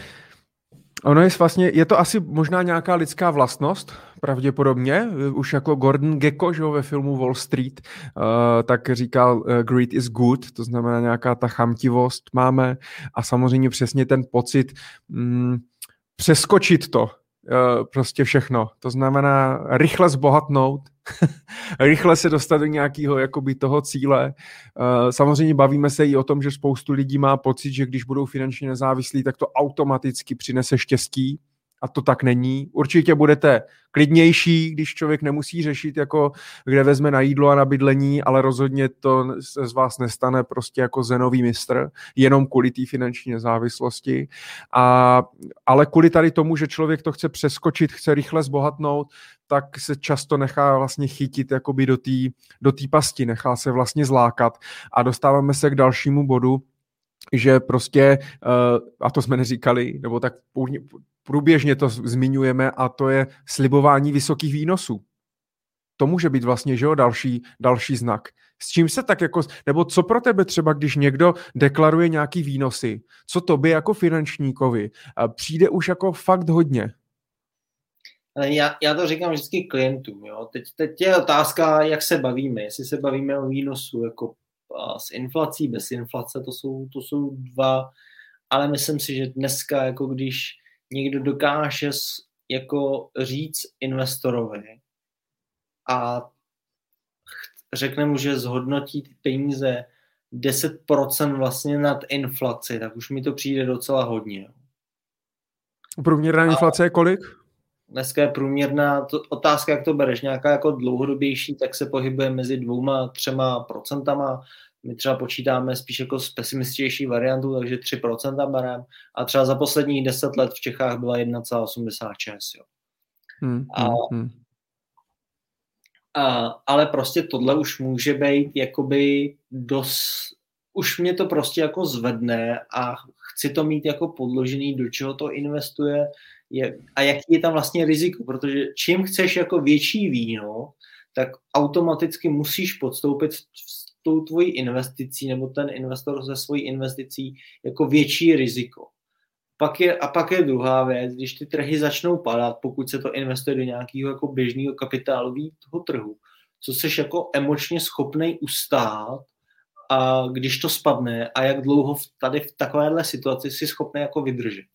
ono je vlastně, je to asi možná nějaká lidská vlastnost, pravděpodobně, už jako Gordon Gecko, že ve filmu Wall Street, uh, tak říkal uh, greed is good, to znamená nějaká ta chamtivost máme a samozřejmě přesně ten pocit mm, přeskočit to, uh, prostě všechno. To znamená rychle zbohatnout, rychle se dostat do nějakého jakoby toho cíle. Eh, samozřejmě bavíme se i o tom, že spoustu lidí má pocit, že když budou finančně nezávislí, tak to automaticky přinese štěstí a to tak není. Určitě budete klidnější, když člověk nemusí řešit, jako kde vezme na jídlo a na bydlení, ale rozhodně to se z vás nestane prostě jako zenový mistr, jenom kvůli té finanční nezávislosti. A, ale kvůli tady tomu, že člověk to chce přeskočit, chce rychle zbohatnout, tak se často nechá vlastně chytit jakoby do té do pasti, nechá se vlastně zlákat a dostáváme se k dalšímu bodu, že prostě, a to jsme neříkali, nebo tak průběžně to zmiňujeme, a to je slibování vysokých výnosů. To může být vlastně, že jo, další, další znak. S čím se tak jako, nebo co pro tebe třeba, když někdo deklaruje nějaký výnosy, co tobě jako finančníkovi přijde už jako fakt hodně? Já, já to říkám vždycky klientům. Jo. Teď, teď je otázka, jak se bavíme. Jestli se bavíme o výnosu jako s inflací, bez inflace, to jsou, to jsou dva, ale myslím si, že dneska, jako když někdo dokáže jako říct investorovi a řekne mu, že zhodnotí ty peníze 10% vlastně nad inflaci, tak už mi to přijde docela hodně. Průměrná inflace je kolik? Dneska je průměrná to, otázka, jak to bereš. Nějaká jako dlouhodobější, tak se pohybuje mezi dvouma, třema procentama. My třeba počítáme spíš jako z pesimističtější variantu, takže 3% berem. A třeba za posledních 10 let v Čechách byla 1,86. Jo. Hmm, a, hmm, hmm. A, ale prostě tohle už může být jakoby dost, už mě to prostě jako zvedne a chci to mít jako podložený, do čeho to investuje je, a jaký je tam vlastně riziko, protože čím chceš jako větší víno, tak automaticky musíš podstoupit s tou tvojí investicí nebo ten investor se svojí investicí jako větší riziko. Pak je, a pak je druhá věc, když ty trhy začnou padat, pokud se to investuje do nějakého jako běžného kapitálového trhu, co jsi jako emočně schopný ustát a když to spadne a jak dlouho tady v takovéhle situaci si schopný jako vydržet.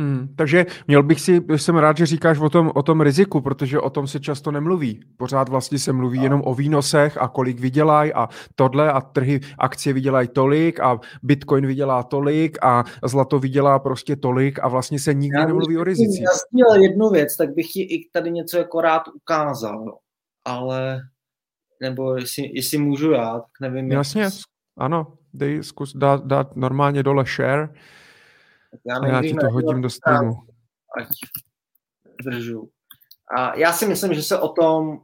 Hmm, takže měl bych si, jsem rád, že říkáš o tom, o tom riziku, protože o tom se často nemluví. Pořád vlastně se mluví jenom o výnosech a kolik vydělají a tohle a trhy, akcie vydělají tolik a bitcoin vydělá tolik a zlato vydělá prostě tolik a vlastně se nikdy Já nemluví o rizicích. Já jednu věc, tak bych ti i tady něco jako rád ukázal, ale nebo jestli, jestli můžu já, tak nevím. Jasně, jak... ano, dej, zkus dát, dát normálně dole share já, já ti to hodím do streamu. Ať držu. A já si myslím, že se o tom,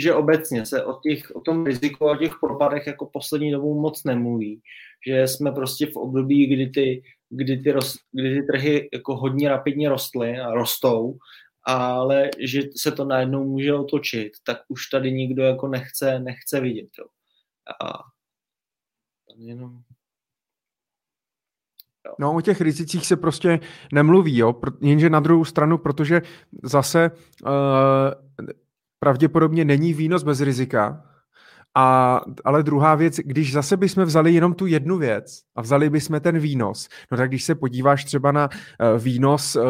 že obecně se o, těch, o tom riziku a těch propadech jako poslední dobou moc nemluví. Že jsme prostě v období, kdy ty, kdy ty, roz, kdy ty trhy jako hodně rapidně rostly a rostou, ale že se to najednou může otočit, tak už tady nikdo jako nechce, nechce vidět. Jo. A jenom No o těch rizicích se prostě nemluví, jo? jenže na druhou stranu, protože zase uh, pravděpodobně není výnos bez rizika, a, ale druhá věc, když zase bychom vzali jenom tu jednu věc a vzali bychom ten výnos, no tak když se podíváš třeba na uh, výnos uh,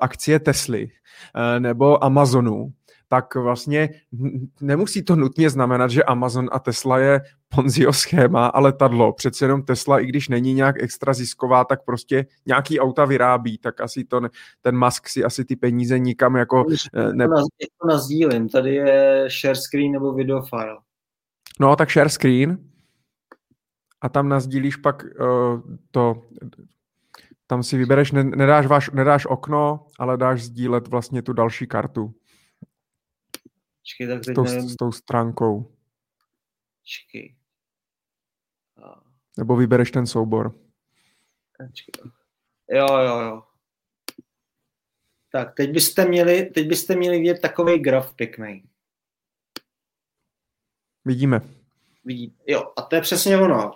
akcie Tesly nebo Amazonu, tak vlastně nemusí to nutně znamenat, že Amazon a Tesla je Ponzio schéma a letadlo. Přece jenom Tesla, i když není nějak extra zisková, tak prostě nějaký auta vyrábí, tak asi to, ten Musk si asi ty peníze nikam jako... Eh, ne... To nazdílím, tady je share screen nebo video file. No, tak share screen a tam nazdílíš pak uh, to, tam si vybereš, nedáš, váš, nedáš okno, ale dáš sdílet vlastně tu další kartu. Počkej, tak s, tou, nevím. s tou stránkou. Počkej. A... Nebo vybereš ten soubor. Počkej. Jo, jo, jo. Tak, teď byste měli, teď byste měli vidět takový graf pěkný. Vidíme. Vidí. Jo, a to je přesně ono.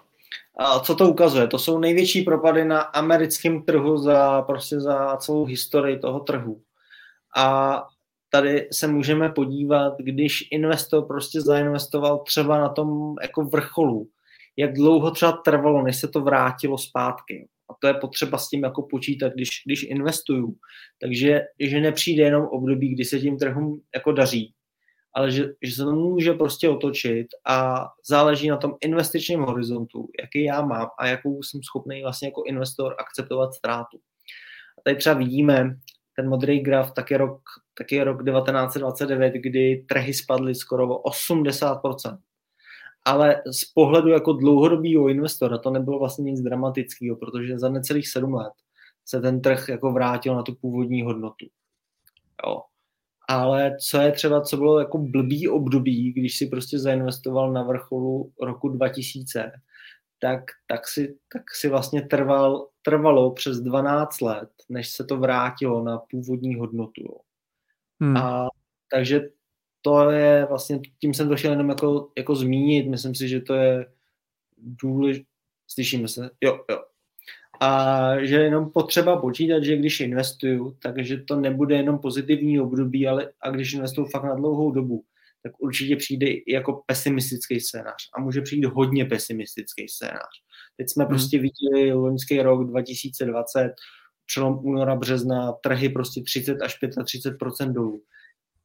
A co to ukazuje? To jsou největší propady na americkém trhu za, prostě za celou historii toho trhu. A tady se můžeme podívat, když investor prostě zainvestoval třeba na tom jako vrcholu, jak dlouho třeba trvalo, než se to vrátilo zpátky. A to je potřeba s tím jako počítat, když, když investuju. Takže že nepřijde jenom období, kdy se tím trhům jako daří, ale že, že se to může prostě otočit a záleží na tom investičním horizontu, jaký já mám a jakou jsem schopný vlastně jako investor akceptovat ztrátu. A tady třeba vidíme, ten modrý graf, tak je rok, tak je rok 1929, kdy trhy spadly skoro o 80%. Ale z pohledu jako dlouhodobého investora to nebylo vlastně nic dramatického, protože za necelých sedm let se ten trh jako vrátil na tu původní hodnotu. Jo. Ale co je třeba, co bylo jako blbý období, když si prostě zainvestoval na vrcholu roku 2000, tak, tak, si, tak si vlastně trval, trvalo přes 12 let, než se to vrátilo na původní hodnotu. Hmm. A takže to je vlastně, tím jsem to chtěl jenom jako, jako zmínit, myslím si, že to je důležité, slyšíme se, jo, jo. A že jenom potřeba počítat, že když investuju, takže to nebude jenom pozitivní období, ale a když investuju fakt na dlouhou dobu, tak určitě přijde i jako pesimistický scénář. A může přijít hodně pesimistický scénář. Teď jsme hmm. prostě viděli loňský rok 2020, přelom února, března, trhy prostě 30 až 35 dolů.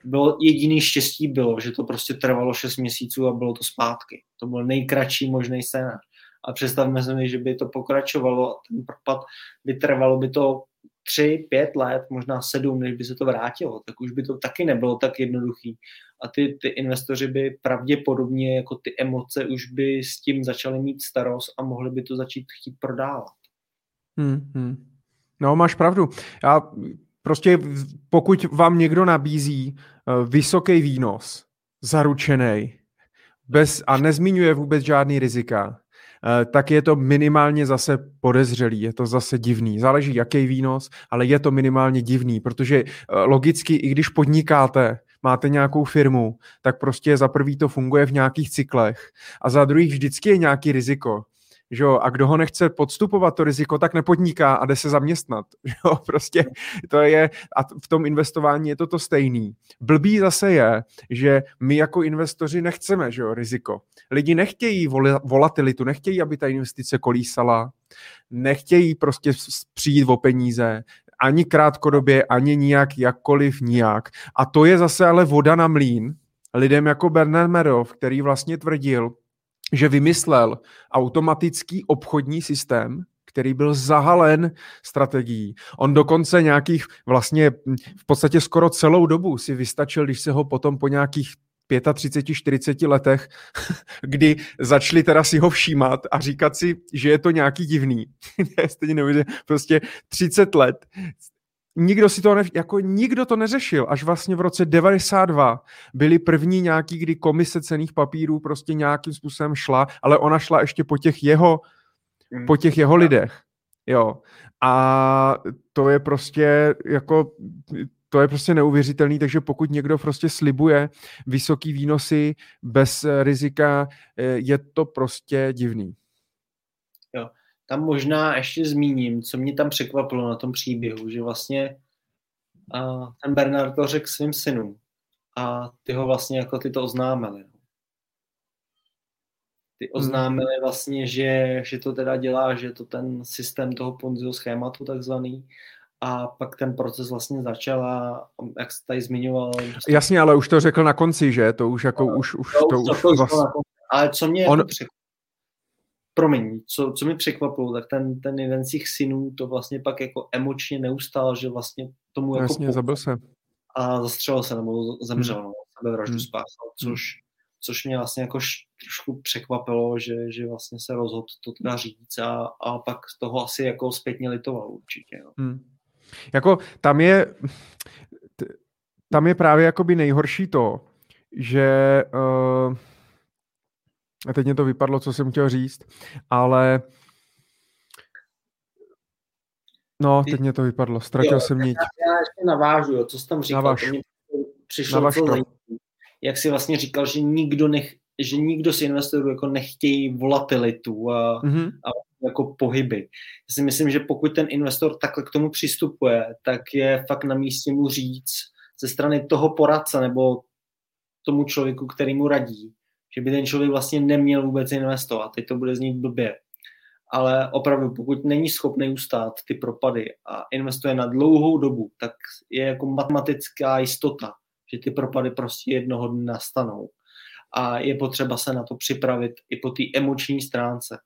Bylo, jediný štěstí bylo, že to prostě trvalo 6 měsíců a bylo to zpátky. To byl nejkratší možný scénář. A představme si, že by to pokračovalo, ten propad by trvalo by to tři, pět let, možná sedm, než by se to vrátilo, tak už by to taky nebylo tak jednoduchý. A ty, ty investoři by pravděpodobně jako ty emoce už by s tím začali mít starost a mohli by to začít chtít prodávat. Hmm, hmm. No, máš pravdu. Já prostě pokud vám někdo nabízí uh, vysoký výnos, zaručený, bez, a nezmiňuje vůbec žádný rizika, Eh, tak je to minimálně zase podezřelý, je to zase divný. Záleží, jaký výnos, ale je to minimálně divný, protože eh, logicky, i když podnikáte, máte nějakou firmu, tak prostě za prvý to funguje v nějakých cyklech a za druhý vždycky je nějaký riziko. Že jo? A kdo ho nechce podstupovat to riziko, tak nepodniká a jde se zaměstnat. Že jo? Prostě to je, a v tom investování je to to stejný. Blbý zase je, že my jako investoři nechceme že jo, riziko. Lidi nechtějí volatilitu, nechtějí, aby ta investice kolísala, nechtějí prostě přijít o peníze, ani krátkodobě, ani nijak, jakkoliv nijak. A to je zase ale voda na mlín lidem jako Bernard Madoff, který vlastně tvrdil, že vymyslel automatický obchodní systém, který byl zahalen strategií. On dokonce nějakých vlastně v podstatě skoro celou dobu si vystačil, když se ho potom po nějakých 35, 40 letech, kdy začali teda si ho všímat a říkat si, že je to nějaký divný. Stejně neuvěřím, prostě 30 let nikdo si to ne, jako nikdo to neřešil. Až vlastně v roce 92 byly první nějaký, kdy komise cených papírů prostě nějakým způsobem šla, ale ona šla ještě po těch jeho, hmm. po těch jeho lidech. Jo. A to je prostě jako to je prostě neuvěřitelný, takže pokud někdo prostě slibuje vysoký výnosy bez rizika, je to prostě divný. Tam možná ještě zmíním, co mě tam překvapilo na tom příběhu, že vlastně a ten Bernard to řekl svým synům a ty ho vlastně jako ty to oznámili. No. Ty hmm. oznámili vlastně, že, že to teda dělá, že je to ten systém toho Ponziho schématu takzvaný a pak ten proces vlastně začal a jak jsi tady zmiňoval... Jasně, ale už to řekl na konci, že? To už jako, no, už, už to, to už... To vlastně... Ale co mě On... jako překvapilo, promiň, co, co mi překvapilo, tak ten, ten jeden z těch synů to vlastně pak jako emočně neustál, že vlastně tomu jako Jasně, zabil se. A zastřelil se nebo zemřel, hmm. no, sebevraždu hmm. spáchal, což, což mě vlastně jako trošku překvapilo, že, že vlastně se rozhodl to teda říct a, a pak toho asi jako zpětně litoval určitě. No. Hmm. Jako tam je, tam je právě jakoby nejhorší to, že uh, a teď mě to vypadlo, co jsem chtěl říct, ale no, teď mě to vypadlo, ztratil jo, jsem niť. Já ještě navážu, jo, co jsi tam říkal, Naváž. to mě přišlo Navaž to. jak jsi vlastně říkal, že nikdo, nech, že nikdo z investorů jako nechtějí volatilitu a, mm-hmm. a jako pohyby. Já si myslím, že pokud ten investor takhle k tomu přistupuje, tak je fakt na místě mu říct ze strany toho poradce nebo tomu člověku, který mu radí, že by ten člověk vlastně neměl vůbec investovat. Teď to bude znít blbě. Ale opravdu, pokud není schopný ustát ty propady a investuje na dlouhou dobu, tak je jako matematická jistota, že ty propady prostě jednoho dne nastanou. A je potřeba se na to připravit i po té emoční stránce.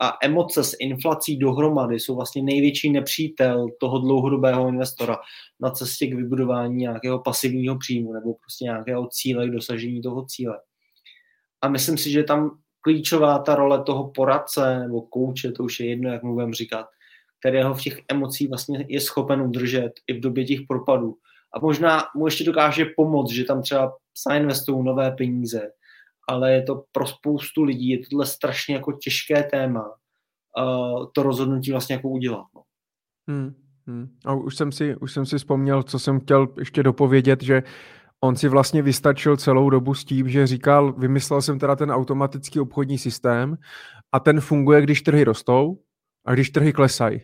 A emoce s inflací dohromady jsou vlastně největší nepřítel toho dlouhodobého investora na cestě k vybudování nějakého pasivního příjmu nebo prostě nějakého cíle, k dosažení toho cíle. A myslím si, že tam klíčová ta role toho poradce nebo kouče, to už je jedno, jak mu budeme říkat, kterého v těch emocích vlastně je schopen udržet i v době těch propadů. A možná mu ještě dokáže pomoct, že tam třeba zainvestují nové peníze ale je to pro spoustu lidí, je tohle strašně jako těžké téma, uh, to rozhodnutí vlastně jako udělat. No. Hmm, hmm. A už jsem, si, už jsem si vzpomněl, co jsem chtěl ještě dopovědět, že on si vlastně vystačil celou dobu s tím, že říkal, vymyslel jsem teda ten automatický obchodní systém a ten funguje, když trhy rostou a když trhy klesají.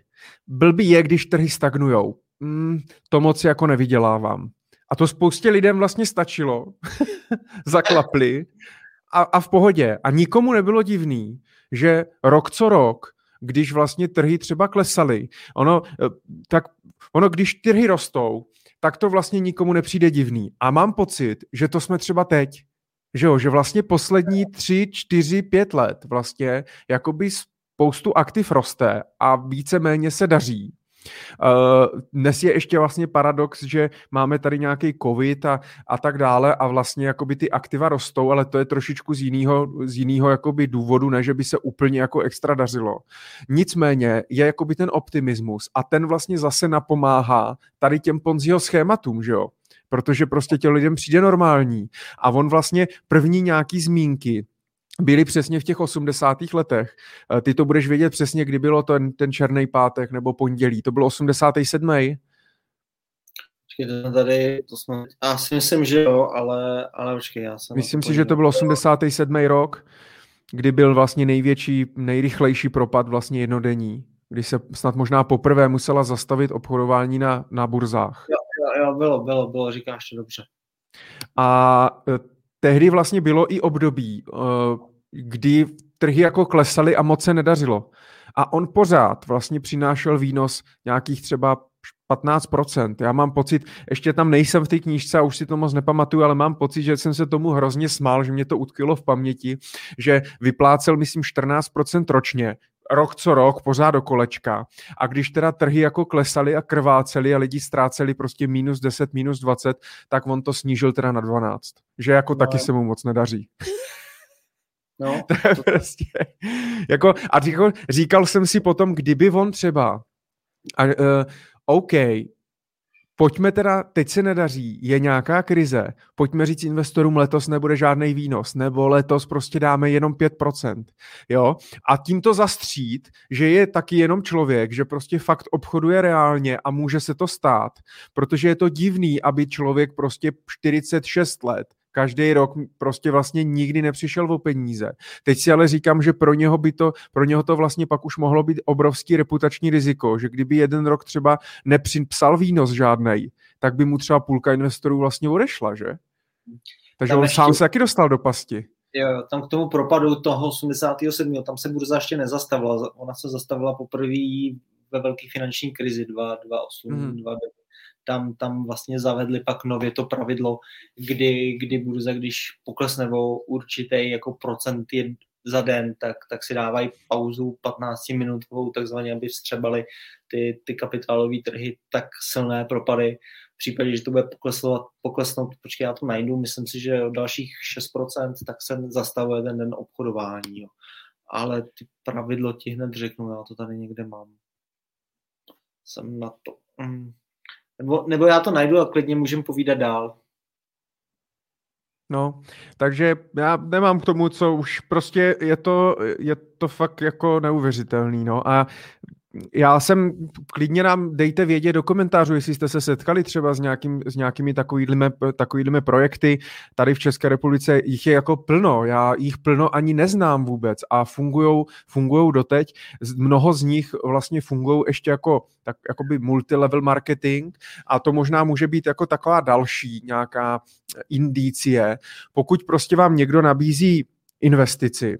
Blbý je, když trhy stagnujou. Hmm, to moc jako nevydělávám. A to spoustě lidem vlastně stačilo. Zaklapli a, a v pohodě. A nikomu nebylo divný, že rok co rok, když vlastně trhy třeba klesaly, ono, eh, tak ono, když trhy rostou, tak to vlastně nikomu nepřijde divný. A mám pocit, že to jsme třeba teď. Že jo, že vlastně poslední tři, čtyři, pět let vlastně jakoby spoustu aktiv roste a víceméně se daří. Uh, dnes je ještě vlastně paradox, že máme tady nějaký covid a, a tak dále a vlastně jakoby ty aktiva rostou, ale to je trošičku z jiného, z jiného jakoby důvodu, ne, že by se úplně jako extra dařilo. Nicméně je jakoby ten optimismus a ten vlastně zase napomáhá tady těm Ponziho schématům, že jo? Protože prostě těm lidem přijde normální a on vlastně první nějaký zmínky byly přesně v těch 80. letech. Eh, ty to budeš vědět přesně, kdy bylo ten, ten černý pátek nebo pondělí. To bylo 87. Počkejte, tady, to jsme, já si myslím, že jo, ale, ale počkej, já jsem... Myslím si, že to byl 87. rok, kdy byl vlastně největší, nejrychlejší propad vlastně jednodenní, kdy se snad možná poprvé musela zastavit obchodování na, na burzách. Jo, jo, jo, bylo, bylo, bylo, říkáš to dobře. A eh, tehdy vlastně bylo i období, eh, kdy trhy jako klesaly a moc se nedařilo. A on pořád vlastně přinášel výnos nějakých třeba 15%. Já mám pocit, ještě tam nejsem v té knížce a už si to moc nepamatuju, ale mám pocit, že jsem se tomu hrozně smál, že mě to utkilo v paměti, že vyplácel, myslím, 14% ročně, rok co rok, pořád do kolečka. A když teda trhy jako klesaly a krvácely a lidi ztráceli prostě minus 10, minus 20, tak on to snížil teda na 12. Že jako no, taky se mu moc nedaří. No, to je to... prostě, jako, a říkal, říkal jsem si potom, kdyby on třeba, a, uh, OK, pojďme teda, teď se nedaří, je nějaká krize, pojďme říct investorům, letos nebude žádný výnos, nebo letos prostě dáme jenom 5%, jo, a tím to zastřít, že je taky jenom člověk, že prostě fakt obchoduje reálně a může se to stát, protože je to divný, aby člověk prostě 46 let každý rok prostě vlastně nikdy nepřišel o peníze. Teď si ale říkám, že pro něho by to, pro něho to vlastně pak už mohlo být obrovský reputační riziko, že kdyby jeden rok třeba nepřipsal výnos žádnej, tak by mu třeba půlka investorů vlastně odešla, že? Takže tam on ještě... sám se taky dostal do pasti. Jo, tam k tomu propadu toho 87. tam se burza ještě nezastavila. Ona se zastavila poprvé ve velké finanční krizi 2008, mm. 2009 tam, tam vlastně zavedli pak nově to pravidlo, kdy, kdy burza, když poklesne o určitý jako procent je za den, tak, tak si dávají pauzu 15 minutovou, takzvaně, aby vstřebali ty, ty kapitálové trhy tak silné propady. V případě, že to bude poklesnout, poklesnout, počkej, já to najdu, myslím si, že o dalších 6%, tak se zastavuje ten den obchodování. Jo. Ale ty pravidlo ti hned řeknu, já to tady někde mám. Jsem na to. Mm. Nebo, nebo já to najdu a klidně můžeme povídat dál. No, takže já nemám k tomu, co už prostě je to, je to fakt jako neuvěřitelný, no a já jsem, klidně nám dejte vědět do komentářů, jestli jste se setkali třeba s, nějakým, s nějakými takovými, takovými projekty. Tady v České republice jich je jako plno, já jich plno ani neznám vůbec a fungujou doteď. Mnoho z nich vlastně fungují ještě jako tak, jakoby multilevel marketing a to možná může být jako taková další nějaká indicie. Pokud prostě vám někdo nabízí investici,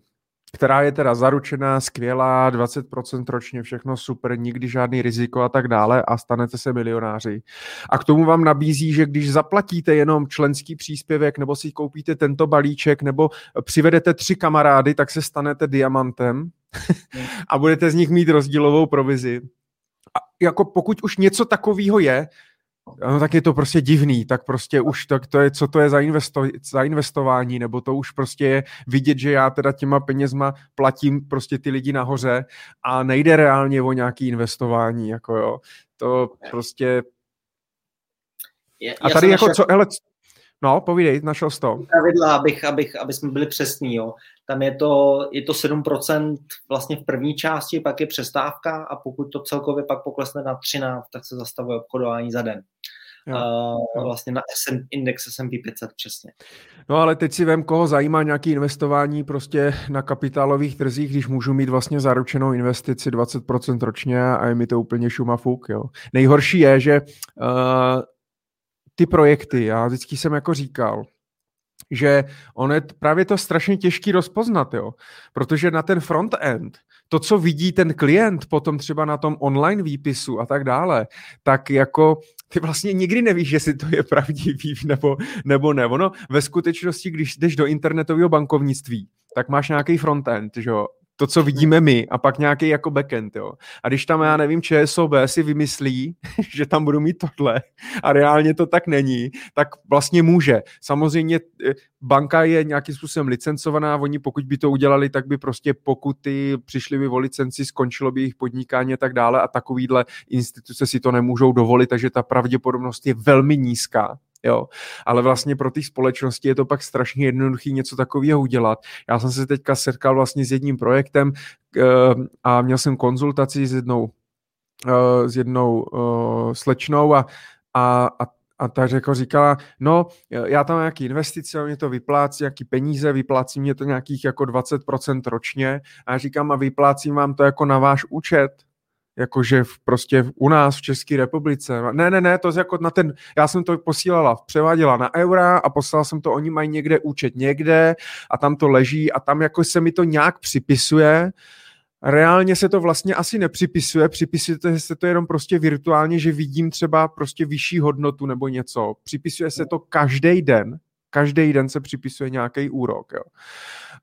která je teda zaručená, skvělá, 20% ročně, všechno super, nikdy žádný riziko a tak dále a stanete se milionáři. A k tomu vám nabízí, že když zaplatíte jenom členský příspěvek nebo si koupíte tento balíček nebo přivedete tři kamarády, tak se stanete diamantem a budete z nich mít rozdílovou provizi. A jako pokud už něco takového je, no tak je to prostě divný, tak prostě už tak to je, co to je za, investo, za investování, nebo to už prostě je vidět, že já teda těma penězma platím prostě ty lidi nahoře a nejde reálně o nějaký investování, jako jo. To prostě... a tady jako, co, hele, No, povídej, našel jsi to. Pravidla, abych, abych, aby jsme byli přesní, jo. Tam je to, je to 7% vlastně v první části, pak je přestávka a pokud to celkově pak poklesne na 13, tak se zastavuje obchodování za den. Jo, uh, vlastně na SM, index S&P 500 přesně. No ale teď si vem, koho zajímá nějaké investování prostě na kapitálových trzích, když můžu mít vlastně zaručenou investici 20% ročně a je mi to úplně šumafuk, jo. Nejhorší je, že uh, ty projekty, já vždycky jsem jako říkal, že on je právě to strašně těžký rozpoznat, jo. Protože na ten front-end, to, co vidí ten klient potom třeba na tom online výpisu a tak dále, tak jako ty vlastně nikdy nevíš, jestli to je pravdivý nebo, nebo ne. Ono ve skutečnosti, když jdeš do internetového bankovnictví, tak máš nějaký frontend, že jo, to, co vidíme my, a pak nějaký jako backend, jo. A když tam, já nevím, ČSOB si vymyslí, že tam budu mít tohle a reálně to tak není, tak vlastně může. Samozřejmě eh, banka je nějakým způsobem licencovaná, oni pokud by to udělali, tak by prostě pokuty přišly by o licenci, skončilo by jejich podnikání a tak dále a takovýhle instituce si to nemůžou dovolit, takže ta pravděpodobnost je velmi nízká. Jo. Ale vlastně pro ty společnosti je to pak strašně jednoduché něco takového udělat. Já jsem se teďka setkal vlastně s jedním projektem uh, a měl jsem konzultaci s jednou, uh, s jednou uh, slečnou a, a, a a ta řekla, říkala, no, já tam nějaký investice, mě to vyplácí, nějaký peníze, vyplácí mě to nějakých jako 20% ročně a já říkám, a vyplácím vám to jako na váš účet jakože v, prostě u nás v České republice. Ne, ne, ne, to jako na ten, já jsem to posílala, převáděla na eura a poslala jsem to, oni mají někde účet někde a tam to leží a tam jako se mi to nějak připisuje, Reálně se to vlastně asi nepřipisuje, připisuje se to jenom prostě virtuálně, že vidím třeba prostě vyšší hodnotu nebo něco. Připisuje se to každý den, každý den se připisuje nějaký úrok. Jo.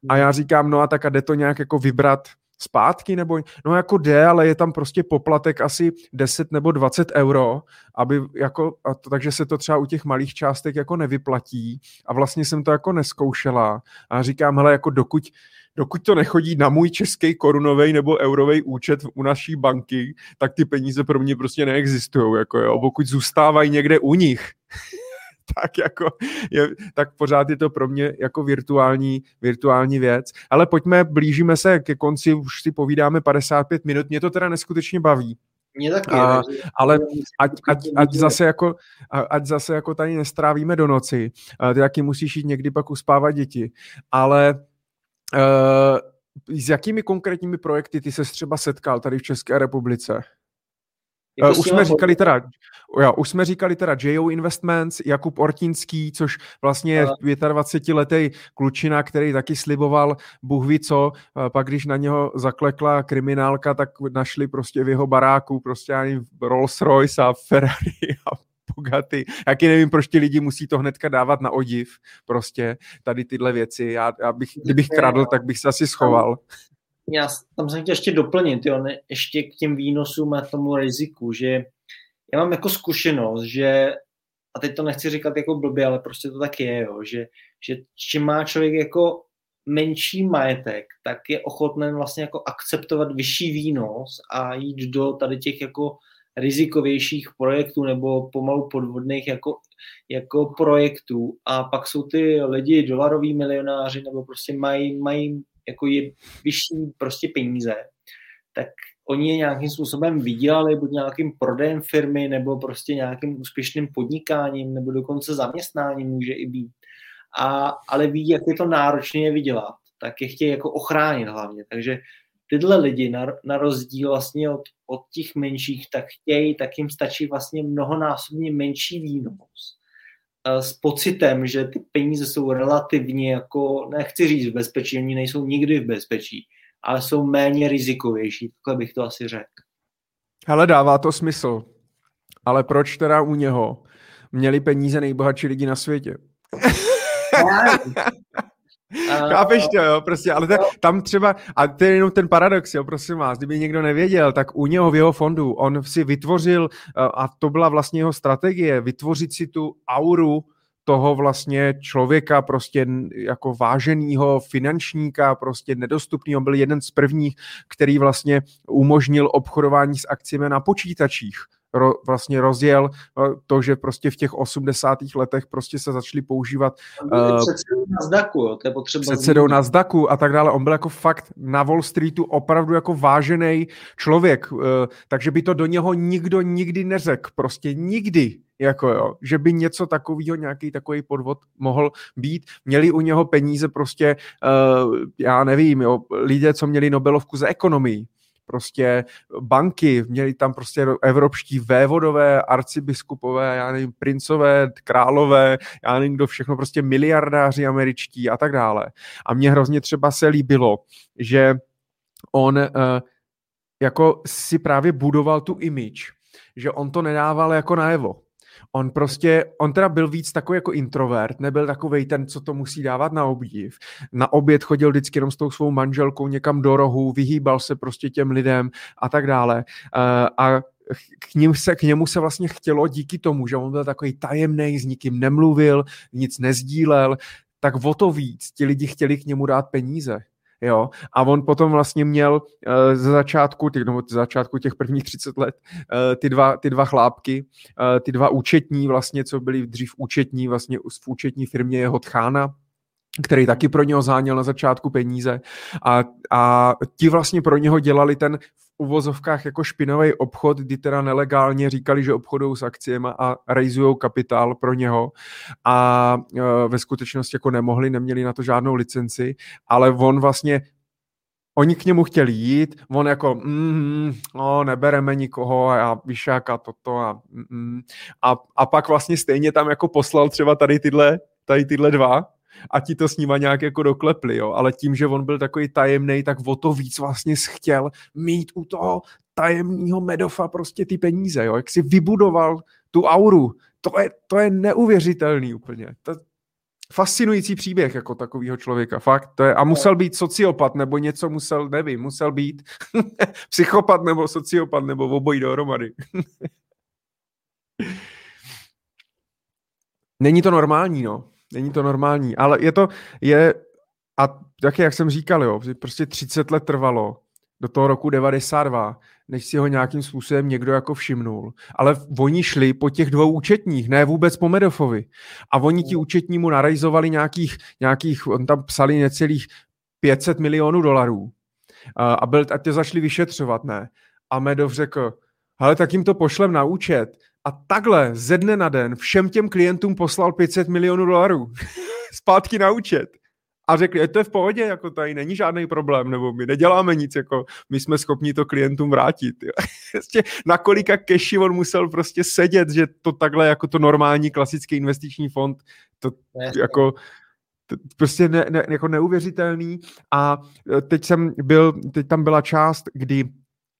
A já říkám, no a tak a jde to nějak jako vybrat zpátky, nebo no jako jde, ale je tam prostě poplatek asi 10 nebo 20 euro, aby jako, a to, takže se to třeba u těch malých částek jako nevyplatí. A vlastně jsem to jako neskoušela a říkám, hele, jako dokud, dokud to nechodí na můj český korunový nebo eurový účet u naší banky, tak ty peníze pro mě prostě neexistují, jako jo, pokud zůstávají někde u nich, tak jako je, tak pořád je to pro mě jako virtuální, virtuální věc. Ale pojďme, blížíme se ke konci, už si povídáme 55 minut, mě to teda neskutečně baví. Mě taky. A, ale ať, ať, ať, zase jako, ať zase jako tady nestrávíme do noci, ty taky musíš jít někdy pak uspávat děti, ale uh, s jakými konkrétními projekty ty se třeba setkal tady v České republice? Jako uh, už jsme říkali teda, jo, už jsme říkali teda JO Investments, Jakub Ortinský, což vlastně je 25 letý klučina, který taky sliboval Bůh ví co, pak když na něho zaklekla kriminálka, tak našli prostě v jeho baráku prostě ani Rolls Royce a Ferrari a Bugatti. Jaký nevím, proč ti lidi musí to hnedka dávat na odiv, prostě tady tyhle věci. Já, já bych, kdybych kradl, tak bych se asi schoval já tam jsem chtěl ještě doplnit, jo, ne, ještě k těm výnosům a tomu riziku, že já mám jako zkušenost, že a teď to nechci říkat jako blbě, ale prostě to tak je, jo, že, že čím má člověk jako menší majetek, tak je ochoten vlastně jako akceptovat vyšší výnos a jít do tady těch jako rizikovějších projektů nebo pomalu podvodných jako, jako projektů. A pak jsou ty lidi dolaroví milionáři nebo prostě mají, mají jako je vyšší prostě peníze, tak oni je nějakým způsobem vydělali, buď nějakým prodejem firmy, nebo prostě nějakým úspěšným podnikáním, nebo dokonce zaměstnáním může i být. A, ale ví, jak je to náročné je vydělat, tak je chtějí jako ochránit hlavně. Takže tyhle lidi na, na rozdíl vlastně od, od těch menších, tak chtějí, tak jim stačí vlastně mnohonásobně menší výnos s pocitem, že ty peníze jsou relativně jako, nechci říct v bezpečí, oni nejsou nikdy v bezpečí, ale jsou méně rizikovější, takhle bych to asi řekl. Ale dává to smysl. Ale proč teda u něho měli peníze nejbohatší lidi na světě? Chápeš to, jo, prostě, ale te, tam třeba, a to je jenom ten paradox, jo, prosím vás, kdyby někdo nevěděl, tak u něho v jeho fondu, on si vytvořil, a to byla vlastně jeho strategie, vytvořit si tu auru toho vlastně člověka prostě jako váženýho finančníka, prostě nedostupný. On byl jeden z prvních, který vlastně umožnil obchodování s akcemi na počítačích ro, vlastně rozjel to, že prostě v těch 80. letech prostě se začaly používat uh, předsedou Nasdaqu, jo, to je potřeba předsedou Nasdaqu a tak dále. On byl jako fakt na Wall Streetu opravdu jako vážený člověk, uh, takže by to do něho nikdo nikdy neřekl, prostě nikdy, jako jo, že by něco takového, nějaký takový podvod mohl být. Měli u něho peníze prostě, uh, já nevím, jo, lidé, co měli Nobelovku za ekonomii, prostě banky, měli tam prostě evropští vévodové, arcibiskupové, já nevím, princové, králové, já nevím, kdo všechno, prostě miliardáři američtí a tak dále. A mně hrozně třeba se líbilo, že on uh, jako si právě budoval tu image, že on to nedával jako najevo On prostě, on teda byl víc takový jako introvert, nebyl takový ten, co to musí dávat na obdiv. Na oběd chodil vždycky jenom s tou svou manželkou někam do rohu, vyhýbal se prostě těm lidem a tak dále. Uh, a k, ním se, k němu se vlastně chtělo díky tomu, že on byl takový tajemný, s nikým nemluvil, nic nezdílel, tak o to víc ti lidi chtěli k němu dát peníze. Jo? A on potom vlastně měl uh, ze začátku, těch, no, ze začátku těch prvních 30 let, uh, ty, dva, ty dva chlápky, uh, ty dva účetní vlastně, co byli dřív účetní, vlastně v účetní firmě jeho tchána, který taky pro něho záněl na začátku peníze. A, a ti vlastně pro něho dělali ten v uvozovkách jako špinavý obchod, kdy teda nelegálně říkali, že obchodují s akciemi a rejzují kapitál pro něho. A e, ve skutečnosti jako nemohli, neměli na to žádnou licenci, ale on vlastně Oni k němu chtěli jít, on jako, mm, no, nebereme nikoho a já víš, jaká toto a, mm, a, a pak vlastně stejně tam jako poslal třeba tady tyhle, tady tyhle dva, a ti to s nima nějak jako doklepli, jo. Ale tím, že on byl takový tajemný, tak o to víc vlastně chtěl mít u toho tajemného Medofa prostě ty peníze, jo. Jak si vybudoval tu auru, to je, to je neuvěřitelný úplně. To, fascinující příběh jako takového člověka, fakt. To je, a musel být sociopat, nebo něco musel, nevím, musel být psychopat, nebo sociopat, nebo obojí dohromady. Není to normální, no. Není to normální, ale je to, je, a taky, jak jsem říkal, jo, prostě 30 let trvalo do toho roku 92, než si ho nějakým způsobem někdo jako všimnul. Ale oni šli po těch dvou účetních, ne vůbec po Medofovi. A oni ti účetní mu narajzovali nějakých, nějakých, on tam psali necelých 500 milionů dolarů. A, byl, a ty zašli vyšetřovat, ne? A Medov řekl, ale tak jim to pošlem na účet a takhle ze dne na den všem těm klientům poslal 500 milionů dolarů zpátky na účet. A řekli, to je v pohodě, jako tady není žádný problém, nebo my neděláme nic, jako my jsme schopni to klientům vrátit. Prostě na kolika keši on musel prostě sedět, že to takhle jako to normální klasický investiční fond, to jako to prostě ne, ne, jako neuvěřitelný. A teď jsem byl, teď tam byla část, kdy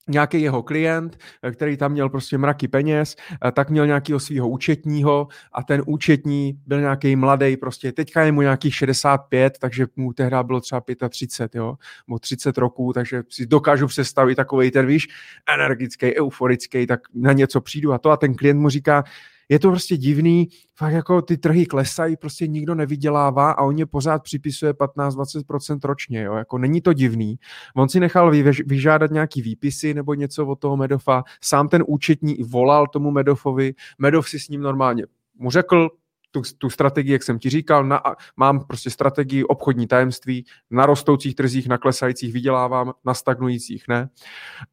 nějaký jeho klient, eh, který tam měl prostě mraky peněz, eh, tak měl nějakého svého účetního a ten účetní byl nějaký mladý, prostě teďka je mu nějakých 65, takže mu tehdy bylo třeba 35, jo, nebo 30 roků, takže si dokážu představit takový ten, víš, energický, euforický, tak na něco přijdu a to a ten klient mu říká, je to prostě divný, fakt jako ty trhy klesají, prostě nikdo nevydělává a on je pořád připisuje 15-20% ročně, jo, jako není to divný. On si nechal vyžádat nějaký výpisy nebo něco od toho Medofa, sám ten účetní volal tomu Medofovi, Medov si s ním normálně mu řekl, tu, tu strategii, jak jsem ti říkal, na, mám prostě strategii obchodní tajemství, na rostoucích trzích, na klesajících vydělávám, na stagnujících ne.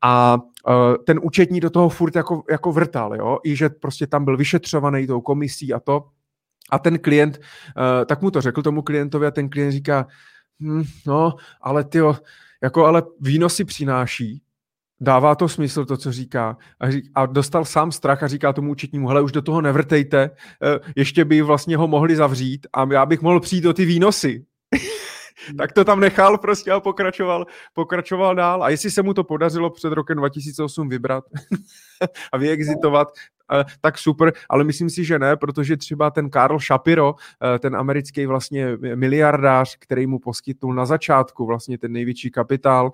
A uh, ten účetní do toho furt jako, jako vrtal, jo, i že prostě tam byl vyšetřovaný tou komisí a to. A ten klient, uh, tak mu to řekl tomu klientovi a ten klient říká, hm, no, ale ty jako ale výnosy přináší, dává to smysl, to, co říká. A, řík, a dostal sám strach a říká tomu účetnímu, hele, už do toho nevrtejte, eh, ještě by vlastně ho mohli zavřít a já bych mohl přijít do ty výnosy. tak to tam nechal prostě a pokračoval, pokračoval dál. A jestli se mu to podařilo před rokem 2008 vybrat a vyexitovat, tak super, ale myslím si, že ne, protože třeba ten Karl Shapiro, eh, ten americký vlastně miliardář, který mu poskytnul na začátku vlastně ten největší kapitál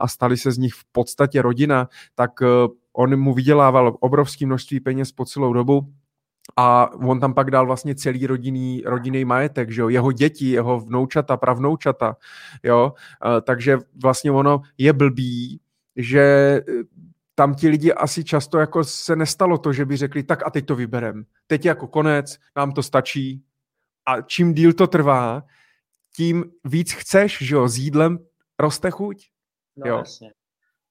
a stali se z nich v podstatě rodina, tak eh, on mu vydělával obrovské množství peněz po celou dobu, a on tam pak dal vlastně celý rodinný, rodinný majetek, že jo, jeho děti, jeho vnoučata, pravnoučata, jo, takže vlastně ono je blbý, že tam ti lidi asi často jako se nestalo to, že by řekli, tak a teď to vyberem. Teď jako konec, nám to stačí. A čím díl to trvá, tím víc chceš, že jo, s jídlem roste chuť. No jo. jasně.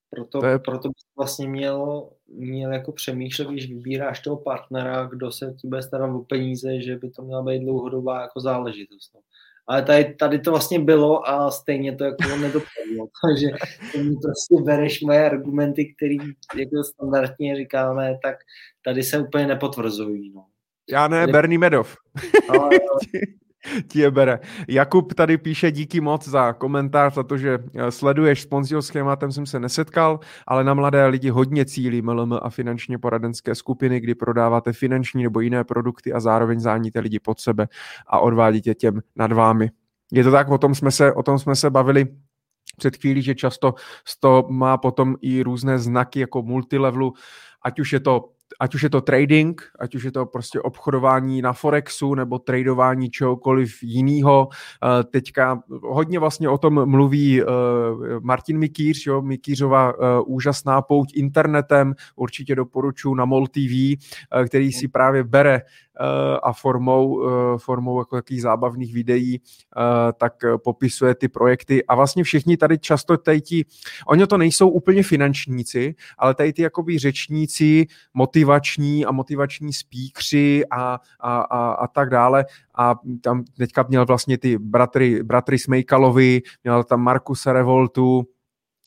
Proto, je... proto bys vlastně měl, měl jako přemýšlet, když vybíráš toho partnera, kdo se ti bude starat o peníze, že by to měla být dlouhodobá jako záležitost. No. Ale tady, tady to vlastně bylo a stejně to jako nedopadlo. Takže ty mi prostě bereš moje argumenty, které jako standardně říkáme, tak tady se úplně nepotvrzují. No. Já ne, tady... Bernie Medov. Ale, ti je bere. Jakub tady píše díky moc za komentář, za to, že eh, sleduješ s Ponziho schématem jsem se nesetkal, ale na mladé lidi hodně cílí MLM a finančně poradenské skupiny, kdy prodáváte finanční nebo jiné produkty a zároveň záníte lidi pod sebe a odvádíte těm nad vámi. Je to tak, o tom jsme se, o tom jsme se bavili před chvílí, že často to má potom i různé znaky jako multilevelu, ať už je to ať už je to trading, ať už je to prostě obchodování na Forexu nebo tradování čehokoliv jiného. Eh, teďka hodně vlastně o tom mluví eh, Martin Mikýř, jo, Mikýřova eh, úžasná pouť internetem, určitě doporučuji na MOL TV, který si právě bere a formou, eh, formou jako takových zábavných videí, eh, tak popisuje ty projekty. A vlastně všichni tady často tady ti, oni to nejsou úplně finančníci, ale tady ty jakoby řečníci, motivační a motivační spíkři a, a, a, a tak dále. A tam teďka měl vlastně ty bratry, bratry Smejkalovi, měl tam Markusa Revoltu,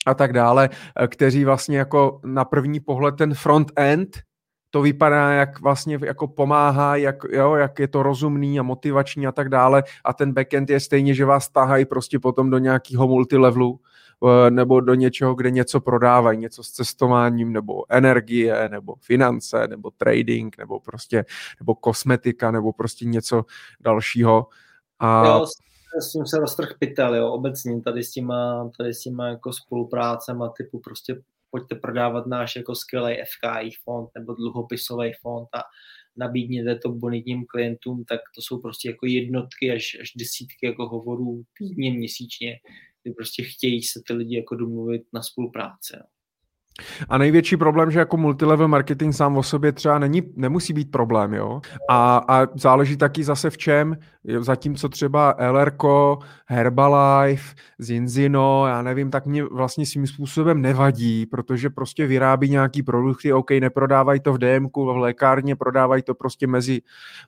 a tak dále, kteří vlastně jako na první pohled ten front-end to vypadá, jak vlastně jako pomáhá, jak, jo, jak je to rozumný a motivační a tak dále a ten backend je stejně, že vás tahají prostě potom do nějakého multilevelu eh, nebo do něčeho, kde něco prodávají, něco s cestováním, nebo energie, nebo finance, nebo trading, nebo prostě, nebo kosmetika, nebo prostě něco dalšího. A... Jo, s tím se roztrh pytel, jo, obecně tady s těma, tady s těma jako spoluprácema typu prostě pojďte prodávat náš jako skvělý FKI fond nebo dluhopisový fond a nabídněte to bonitním klientům, tak to jsou prostě jako jednotky až, až desítky jako hovorů týdně, měsíčně, kdy prostě chtějí se ty lidi jako domluvit na spolupráci. No. A největší problém, že jako multilevel marketing sám o sobě třeba není, nemusí být problém, jo. A, a záleží taky zase v čem, zatímco třeba LRko, Herbalife, Zinzino, já nevím, tak mě vlastně svým způsobem nevadí, protože prostě vyrábí nějaký produkty, OK, neprodávají to v DMku, v lékárně, prodávají to prostě mezi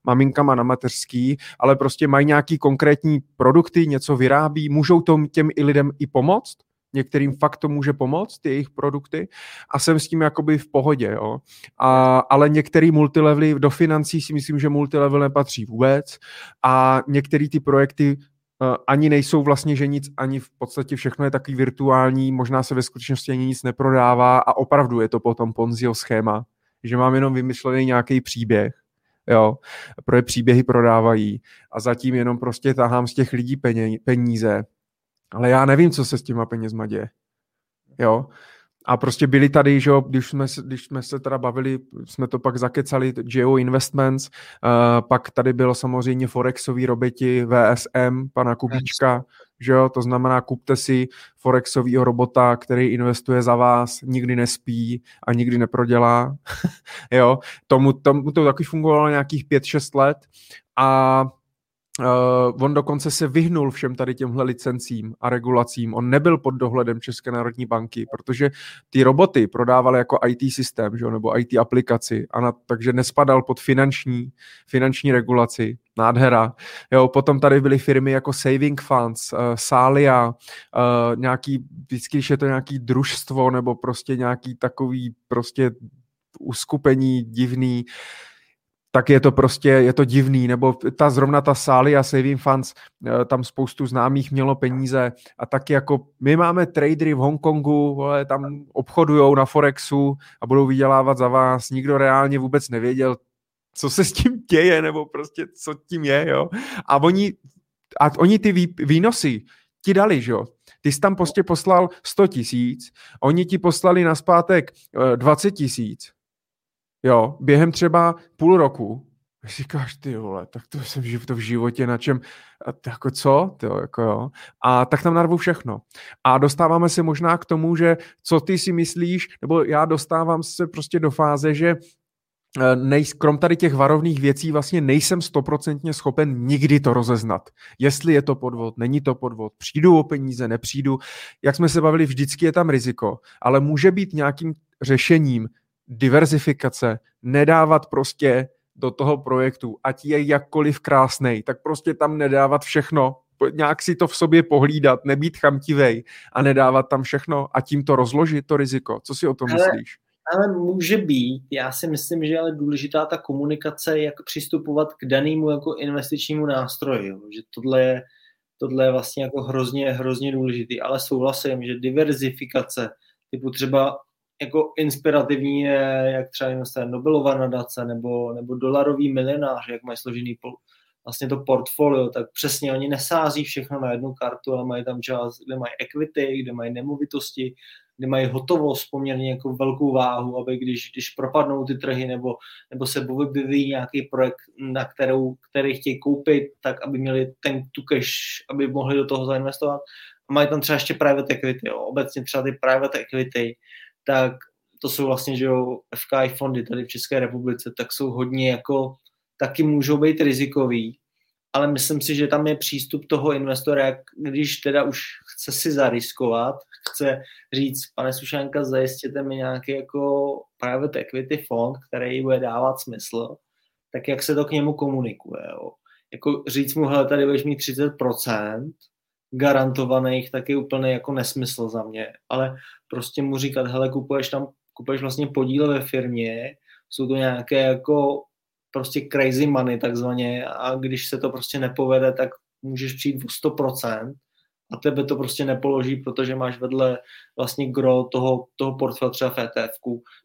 maminkama na mateřský, ale prostě mají nějaký konkrétní produkty, něco vyrábí, můžou tom těm i lidem i pomoct, některým fakt to může pomoct, ty jejich produkty a jsem s tím jakoby v pohodě, jo. A, ale některý multilevely do financí si myslím, že multilevel nepatří vůbec a některé ty projekty uh, ani nejsou vlastně, že nic, ani v podstatě všechno je takový virtuální, možná se ve skutečnosti ani nic neprodává a opravdu je to potom Ponziho schéma, že mám jenom vymyšlený nějaký příběh, jo, pro příběhy prodávají a zatím jenom prostě tahám z těch lidí peníze ale já nevím, co se s těma penězma děje. Jo. A prostě byli tady, že jo, když jsme, když jsme se teda bavili, jsme to pak zakecali, Geo Investments, uh, pak tady bylo samozřejmě Forexový roboti VSM, pana Kubíčka, že jo, to znamená, kupte si Forexovýho robota, který investuje za vás, nikdy nespí a nikdy neprodělá, jo, tomu, tomu to taky fungovalo nějakých 5-6 let a Uh, on dokonce se vyhnul všem tady těmhle licencím a regulacím. On nebyl pod dohledem České národní banky, protože ty roboty prodávali jako IT systém, že, nebo IT aplikaci, a na, takže nespadal pod finanční, finanční regulaci. Nádhera. Jo, potom tady byly firmy jako Saving Funds, uh, Salia, uh, nějaký, vždycky, když je to nějaký družstvo nebo prostě nějaký takový prostě uskupení divný, uh, tak je to prostě, je to divný, nebo ta zrovna ta Sály a Saving Funds, eh, tam spoustu známých mělo peníze a taky jako my máme tradery v Hongkongu, vole, tam obchodujou na Forexu a budou vydělávat za vás, nikdo reálně vůbec nevěděl, co se s tím děje, nebo prostě co tím je, jo. A oni, a oni ty výnosy ti dali, že jo. Ty jsi tam prostě poslal 100 tisíc, oni ti poslali na zpátek 20 eh, tisíc, jo, během třeba půl roku Říkáš, ty vole, tak to jsem to v životě na čem, a jako co, ty jako jo. A tak tam narvu všechno. A dostáváme se možná k tomu, že co ty si myslíš, nebo já dostávám se prostě do fáze, že eh, nej, krom tady těch varovných věcí vlastně nejsem stoprocentně schopen nikdy to rozeznat. Jestli je to podvod, není to podvod, přijdu o peníze, nepřijdu. Jak jsme se bavili, vždycky je tam riziko, ale může být nějakým řešením diverzifikace, nedávat prostě do toho projektu, ať je jakkoliv krásný, tak prostě tam nedávat všechno, nějak si to v sobě pohlídat, nebýt chamtivej a nedávat tam všechno a tím to rozložit, to riziko. Co si o tom ale, myslíš? Ale může být. Já si myslím, že je ale důležitá ta komunikace, jak přistupovat k danému jako investičnímu nástroji. Jo. Že tohle je, tohle je vlastně jako hrozně, hrozně důležitý. Ale souhlasím, že diverzifikace, typu třeba jako inspirativní je, jak třeba investuje Nobelova nadace nebo, nebo dolarový milionář, jak mají složený pol, vlastně to portfolio, tak přesně oni nesází všechno na jednu kartu, ale mají tam čas, kde mají equity, kde mají nemovitosti, kde mají hotovost poměrně jako velkou váhu, aby když, když propadnou ty trhy nebo, nebo se vyvíjí nějaký projekt, na kterou, který chtějí koupit, tak aby měli ten tu cash, aby mohli do toho zainvestovat. A mají tam třeba ještě private equity, jo. obecně třeba ty private equity, tak to jsou vlastně, že jo, FKI fondy tady v České republice, tak jsou hodně jako, taky můžou být rizikový, ale myslím si, že tam je přístup toho investora, jak když teda už chce si zariskovat, chce říct, pane Sušánka, zajistěte mi nějaký jako private equity fond, který bude dávat smysl, tak jak se to k němu komunikuje. Jo? Jako říct mu, hele, tady budeš mít 30%, garantovaných, tak je úplně jako nesmysl za mě. Ale prostě mu říkat, hele, kupuješ tam, kupuješ vlastně podíl ve firmě, jsou to nějaké jako prostě crazy money takzvaně a když se to prostě nepovede, tak můžeš přijít o 100%, a tebe to prostě nepoloží, protože máš vedle vlastně gro toho, toho portfela třeba v etf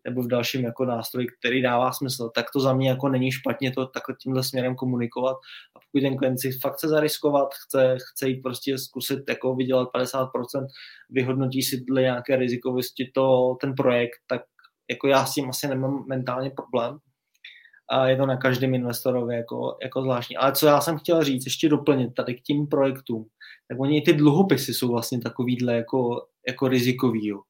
nebo v dalším jako nástroji, který dává smysl, tak to za mě jako není špatně to takhle tímhle směrem komunikovat. A pokud ten klient si fakt chce zariskovat, chce, chce jít prostě zkusit jako vydělat 50%, vyhodnotí si dle nějaké rizikovosti to, ten projekt, tak jako já s tím asi nemám mentálně problém, a je to na každém investorovi jako, jako zvláštní. Ale co já jsem chtěl říct, ještě doplnit tady k tím projektům, tak oni ty dluhopisy jsou vlastně takovýhle jako, jako rizikový. Jo.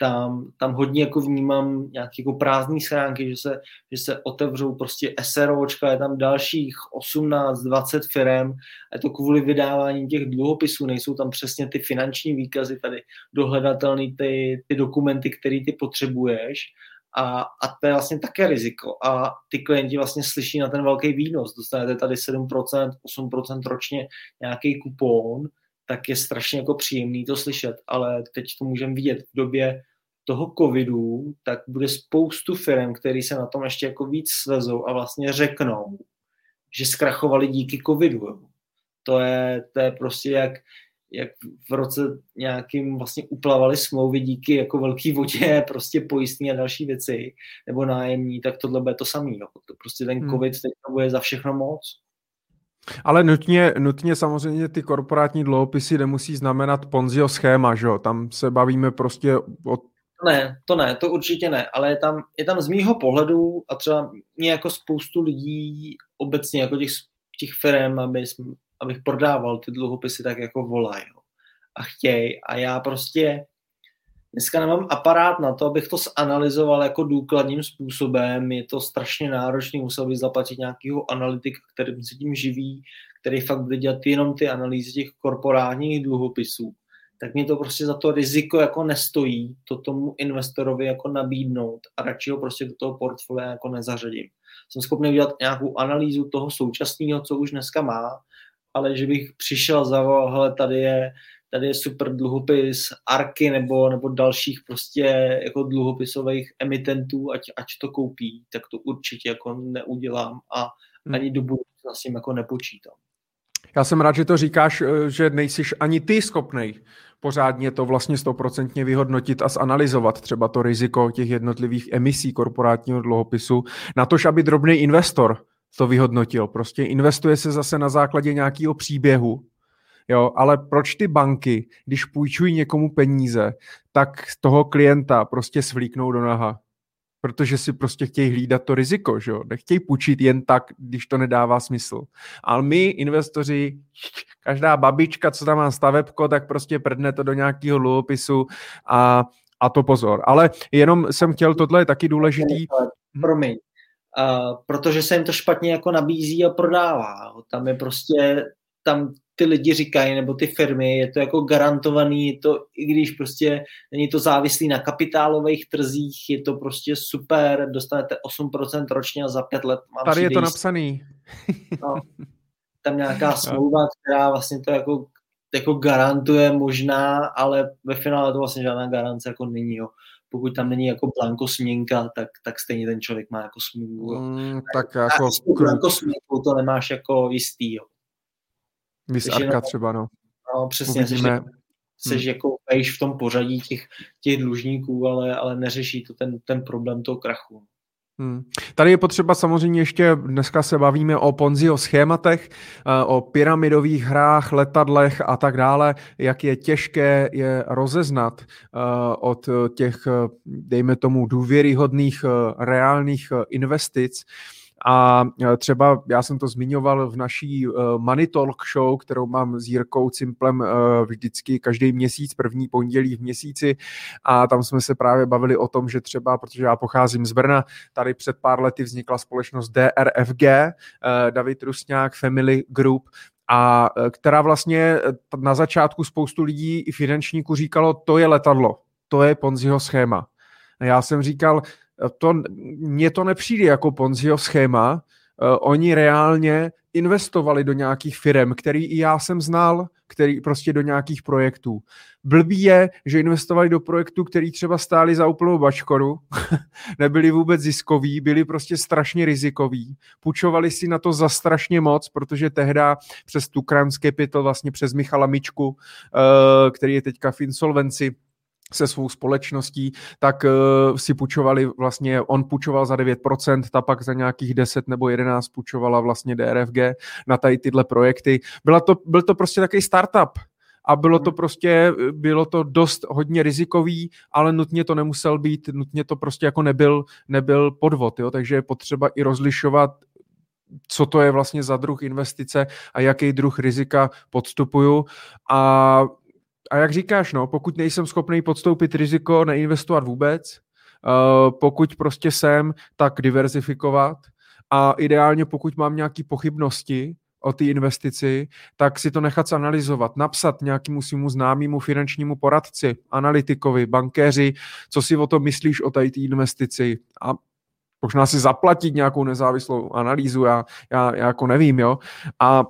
Tam, tam hodně jako vnímám nějaké jako prázdné schránky, že se, že se otevřou prostě SROčka, je tam dalších 18-20 firm a je to kvůli vydávání těch dluhopisů, nejsou tam přesně ty finanční výkazy tady dohledatelné ty, ty dokumenty, které ty potřebuješ a, a to je vlastně také riziko. A ty klienti vlastně slyší na ten velký výnos. Dostanete tady 7%, 8% ročně nějaký kupon, tak je strašně jako příjemný to slyšet, ale teď to můžeme vidět v době toho covidu, tak bude spoustu firm, který se na tom ještě jako víc svezou a vlastně řeknou, že zkrachovali díky covidu. To je, to je prostě jak, jak v roce nějakým vlastně uplavali smlouvy díky jako velký vodě, prostě pojistní a další věci, nebo nájemní, tak tohle bude to samý. Jo. To prostě ten hmm. covid teď bude za všechno moc. Ale nutně, nutně samozřejmě ty korporátní dluhopisy nemusí znamenat Ponziho schéma, že jo? Tam se bavíme prostě o ne, to ne, to určitě ne, ale je tam, je tam z mýho pohledu a třeba mě jako spoustu lidí obecně jako těch, těch firm, aby abych prodával ty dluhopisy tak jako volají a chtějí. A já prostě dneska nemám aparát na to, abych to zanalizoval jako důkladným způsobem. Je to strašně náročný, musel bych zaplatit nějakého analytika, který se tím živí, který fakt bude dělat jenom ty analýzy těch korporátních dluhopisů tak mě to prostě za to riziko jako nestojí to tomu investorovi jako nabídnout a radši ho prostě do toho portfolia jako nezařadím. Jsem schopný udělat nějakou analýzu toho současného, co už dneska má, ale že bych přišel za hele, tady je, tady je super dluhopis Arky nebo, nebo dalších prostě jako dluhopisových emitentů, ať, ať to koupí, tak to určitě jako neudělám a hmm. ani do budoucna s tím jako nepočítám. Já jsem rád, že to říkáš, eh, že nejsiš ani ty schopnej pořádně to vlastně stoprocentně vyhodnotit a zanalizovat třeba to riziko těch jednotlivých emisí korporátního dluhopisu, na tož, aby drobný investor to vyhodnotil. Prostě investuje se zase na základě nějakého příběhu, Jo, ale proč ty banky, když půjčují někomu peníze, tak toho klienta prostě svlíknou do naha? protože si prostě chtějí hlídat to riziko, že jo? Nechtějí půjčit jen tak, když to nedává smysl. Ale my, investoři, každá babička, co tam má stavebko, tak prostě prdne to do nějakého dluhopisu a, a to pozor. Ale jenom jsem chtěl, tohle je taky důležitý. Promiň. Uh, protože se jim to špatně jako nabízí a prodává. Tam je prostě, tam ty lidi říkají, nebo ty firmy, je to jako garantovaný, je to, i když prostě není to závislý na kapitálových trzích, je to prostě super, dostanete 8% ročně a za pět let mám Tady je to napsaný. no, tam nějaká smlouva, která vlastně to jako, jako garantuje možná, ale ve finále to vlastně žádná garance jako není, jo pokud tam není jako blanko směnka, tak, tak stejně ten člověk má jako smůlu. Mm, tak jako... Blanko směnku to nemáš jako jistý, jo. Vys Arka třeba, no. No, přesně, jsi, jsi hmm. jako vejš v tom pořadí těch, těch dlužníků, ale, ale neřeší to ten, ten problém toho krachu. Hmm. Tady je potřeba samozřejmě ještě, dneska se bavíme o Ponziho schématech, eh, o pyramidových hrách, letadlech a tak dále, jak je těžké je rozeznat eh, od těch, eh, dejme tomu, důvěryhodných reálných investic. A e, třeba já jsem to zmiňoval v naší uh, Money Talk show, kterou mám s Jirkou Cimplem uh, vždycky každý měsíc, první pondělí v měsíci a tam jsme se právě bavili o tom, že třeba, protože já pocházím z Brna, tady před pár lety vznikla společnost DRFG, David Rusňák Family Group, a která vlastně na začátku spoustu lidí i finančníků říkalo, to je letadlo, to je Ponziho schéma. A já jsem říkal, to, mně to nepřijde jako Ponziho schéma. Uh, oni reálně investovali do nějakých firm, který i já jsem znal, který prostě do nějakých projektů. Blbý je, že investovali do projektů, který třeba stáli za úplnou bačkoru, nebyli vůbec ziskoví, byli prostě strašně rizikoví, půjčovali si na to za strašně moc, protože tehda přes tu Capital, vlastně přes Michala Mičku, uh, který je teďka v insolvenci, se svou společností, tak uh, si půjčovali vlastně, on půjčoval za 9%, ta pak za nějakých 10 nebo 11 půjčovala vlastně DRFG na tady tyhle projekty. Byla to, byl to prostě takový startup, a bylo to hmm. prostě, bylo to dost hodně rizikový, ale nutně to nemusel být, nutně to prostě jako nebyl, nebyl podvod, jo? takže je potřeba i rozlišovat co to je vlastně za druh investice a jaký druh rizika podstupuju. A a jak říkáš, no, pokud nejsem schopný podstoupit riziko, neinvestovat vůbec, uh, pokud prostě jsem, tak diverzifikovat a ideálně pokud mám nějaké pochybnosti o té investici, tak si to nechat zanalizovat, napsat nějakému svýmu známému finančnímu poradci, analytikovi, bankéři, co si o tom myslíš o té investici a možná si zaplatit nějakou nezávislou analýzu, já, já, já jako nevím, jo. A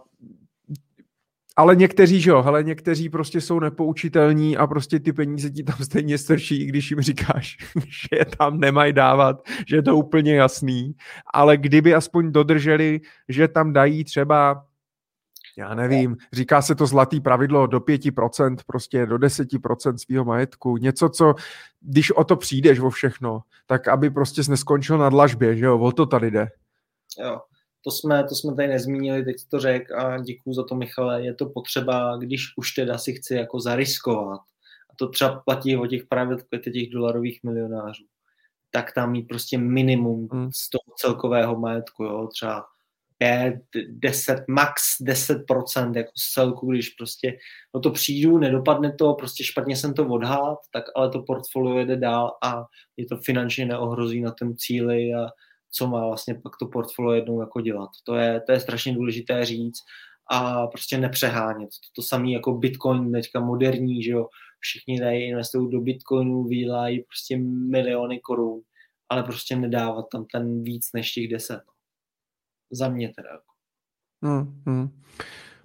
ale někteří, že jo, ale někteří prostě jsou nepoučitelní a prostě ty peníze ti tam stejně strčí, i když jim říkáš, že je tam nemají dávat, že je to úplně jasný, ale kdyby aspoň dodrželi, že tam dají třeba já nevím, říká se to zlatý pravidlo do 5%, prostě do 10% svého majetku, něco, co, když o to přijdeš o všechno, tak aby prostě neskončil na dlažbě, že jo, o to tady jde. Jo, to jsme, to jsme tady nezmínili, teď to řek a děkuji za to, Michale. Je to potřeba, když už teda si chci jako zariskovat, a to třeba platí o těch právě těch dolarových milionářů, tak tam mít prostě minimum hmm. z toho celkového majetku, jo, třeba 5, 10, max 10% jako z celku, když prostě no to přijdu, nedopadne to, prostě špatně jsem to odhad, tak ale to portfolio jede dál a je to finančně neohrozí na tom cíli a co má vlastně pak to portfolio jednou jako dělat. To je, to je strašně důležité říct a prostě nepřehánět. To, to samé jako Bitcoin, teďka moderní, že jo, všichni tady investují do Bitcoinu, vydělají prostě miliony korun, ale prostě nedávat tam ten víc než těch deset. Za mě teda. Hmm, hmm.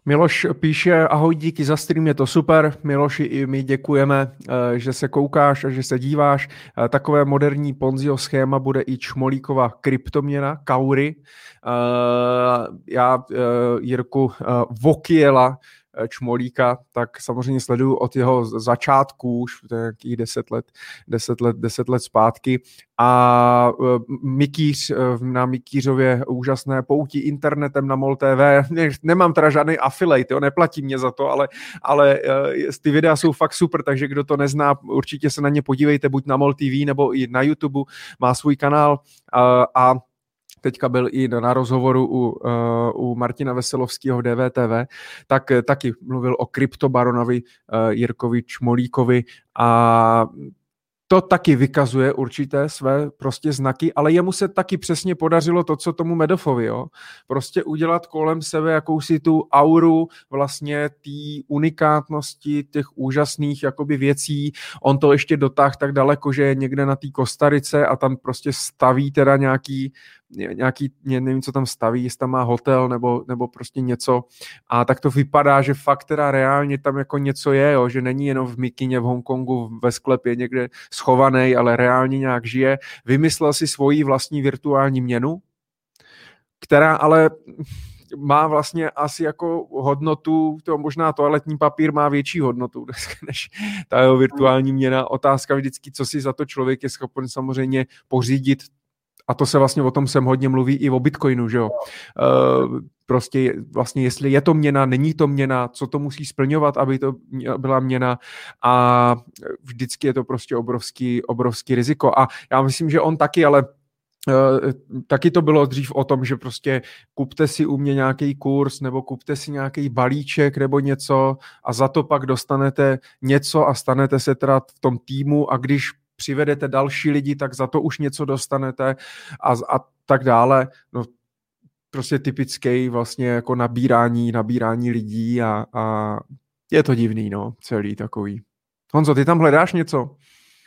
Miloš píše, ahoj, díky za stream, je to super. Miloši, i my děkujeme, eh, že se koukáš a že se díváš. Eh, takové moderní Ponziho schéma bude i čmolíková kryptoměna, Kaury. Eh, já Jirku Vokiela Čmolíka, tak samozřejmě sleduju od jeho začátku, už nějakých deset let, deset let, deset let zpátky a Mikýř na Mikýřově úžasné pouti internetem na MOL TV. Nemám teda žádný affiliate, jo, neplatí mě za to, ale, ale ty videa jsou fakt super, takže kdo to nezná, určitě se na ně podívejte, buď na MOL TV nebo i na YouTube, má svůj kanál a, a teďka byl i na rozhovoru u, uh, u Martina Veselovského DVTV, tak taky mluvil o kryptobaronovi uh, Jirkovi Čmolíkovi a to taky vykazuje určité své prostě znaky, ale jemu se taky přesně podařilo to, co tomu Medofovi, jo? Prostě udělat kolem sebe jakousi tu auru vlastně té unikátnosti, těch úžasných jakoby věcí. On to ještě dotáh tak daleko, že je někde na té Kostarice a tam prostě staví teda nějaký nějaký, nevím, co tam staví, jestli tam má hotel nebo, nebo prostě něco a tak to vypadá, že fakt teda reálně tam jako něco je, jo, že není jenom v Mikině v Hongkongu ve sklepě někde schovaný, ale reálně nějak žije. Vymyslel si svoji vlastní virtuální měnu, která ale má vlastně asi jako hodnotu, to možná toaletní papír má větší hodnotu než ta jeho virtuální měna. Otázka vždycky, co si za to člověk je schopen samozřejmě pořídit a to se vlastně o tom sem hodně mluví i o Bitcoinu, že jo. Uh, prostě vlastně jestli je to měna, není to měna, co to musí splňovat, aby to byla měna a vždycky je to prostě obrovský, obrovský riziko. A já myslím, že on taky, ale Uh, taky to bylo dřív o tom, že prostě kupte si u mě nějaký kurz nebo kupte si nějaký balíček nebo něco a za to pak dostanete něco a stanete se teda v tom týmu a když přivedete další lidi, tak za to už něco dostanete a, a tak dále. No, prostě typický vlastně jako nabírání, nabírání lidí a, a je to divný, no, celý takový. Honzo, ty tam hledáš něco?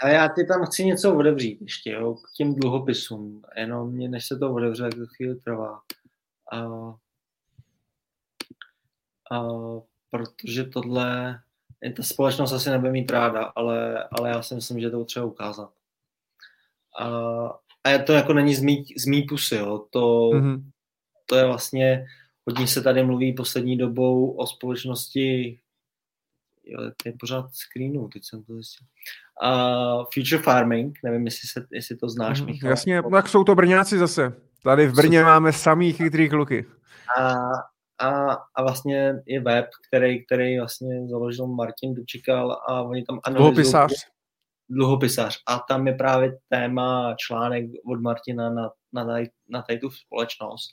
A já ty tam chci něco odevřít ještě, jo, k těm dluhopisům. Jenom mě, než se to odevře, tak to chvíli trvá. A, a, protože tohle ta společnost asi nebude mít ráda, ale, ale já si myslím, že to třeba ukázat. A, a to jako není z mý, z mý pusy, jo. To, mm-hmm. to je vlastně, hodně se tady mluví poslední dobou o společnosti, jo, to je pořád screenu, teď jsem to zjistil. Uh, future farming, nevím, jestli, se, jestli to znáš, mm, Michal. Jasně, tak jsou to Brňáci zase. Tady v Brně máme samý chytrý kluky. A, a, a vlastně je web, který, který vlastně založil Martin Dučikal a oni tam analyzují... Dluhopisář. Dluhopisář. A tam je právě téma článek od Martina na, na, tady, na tady tu společnost.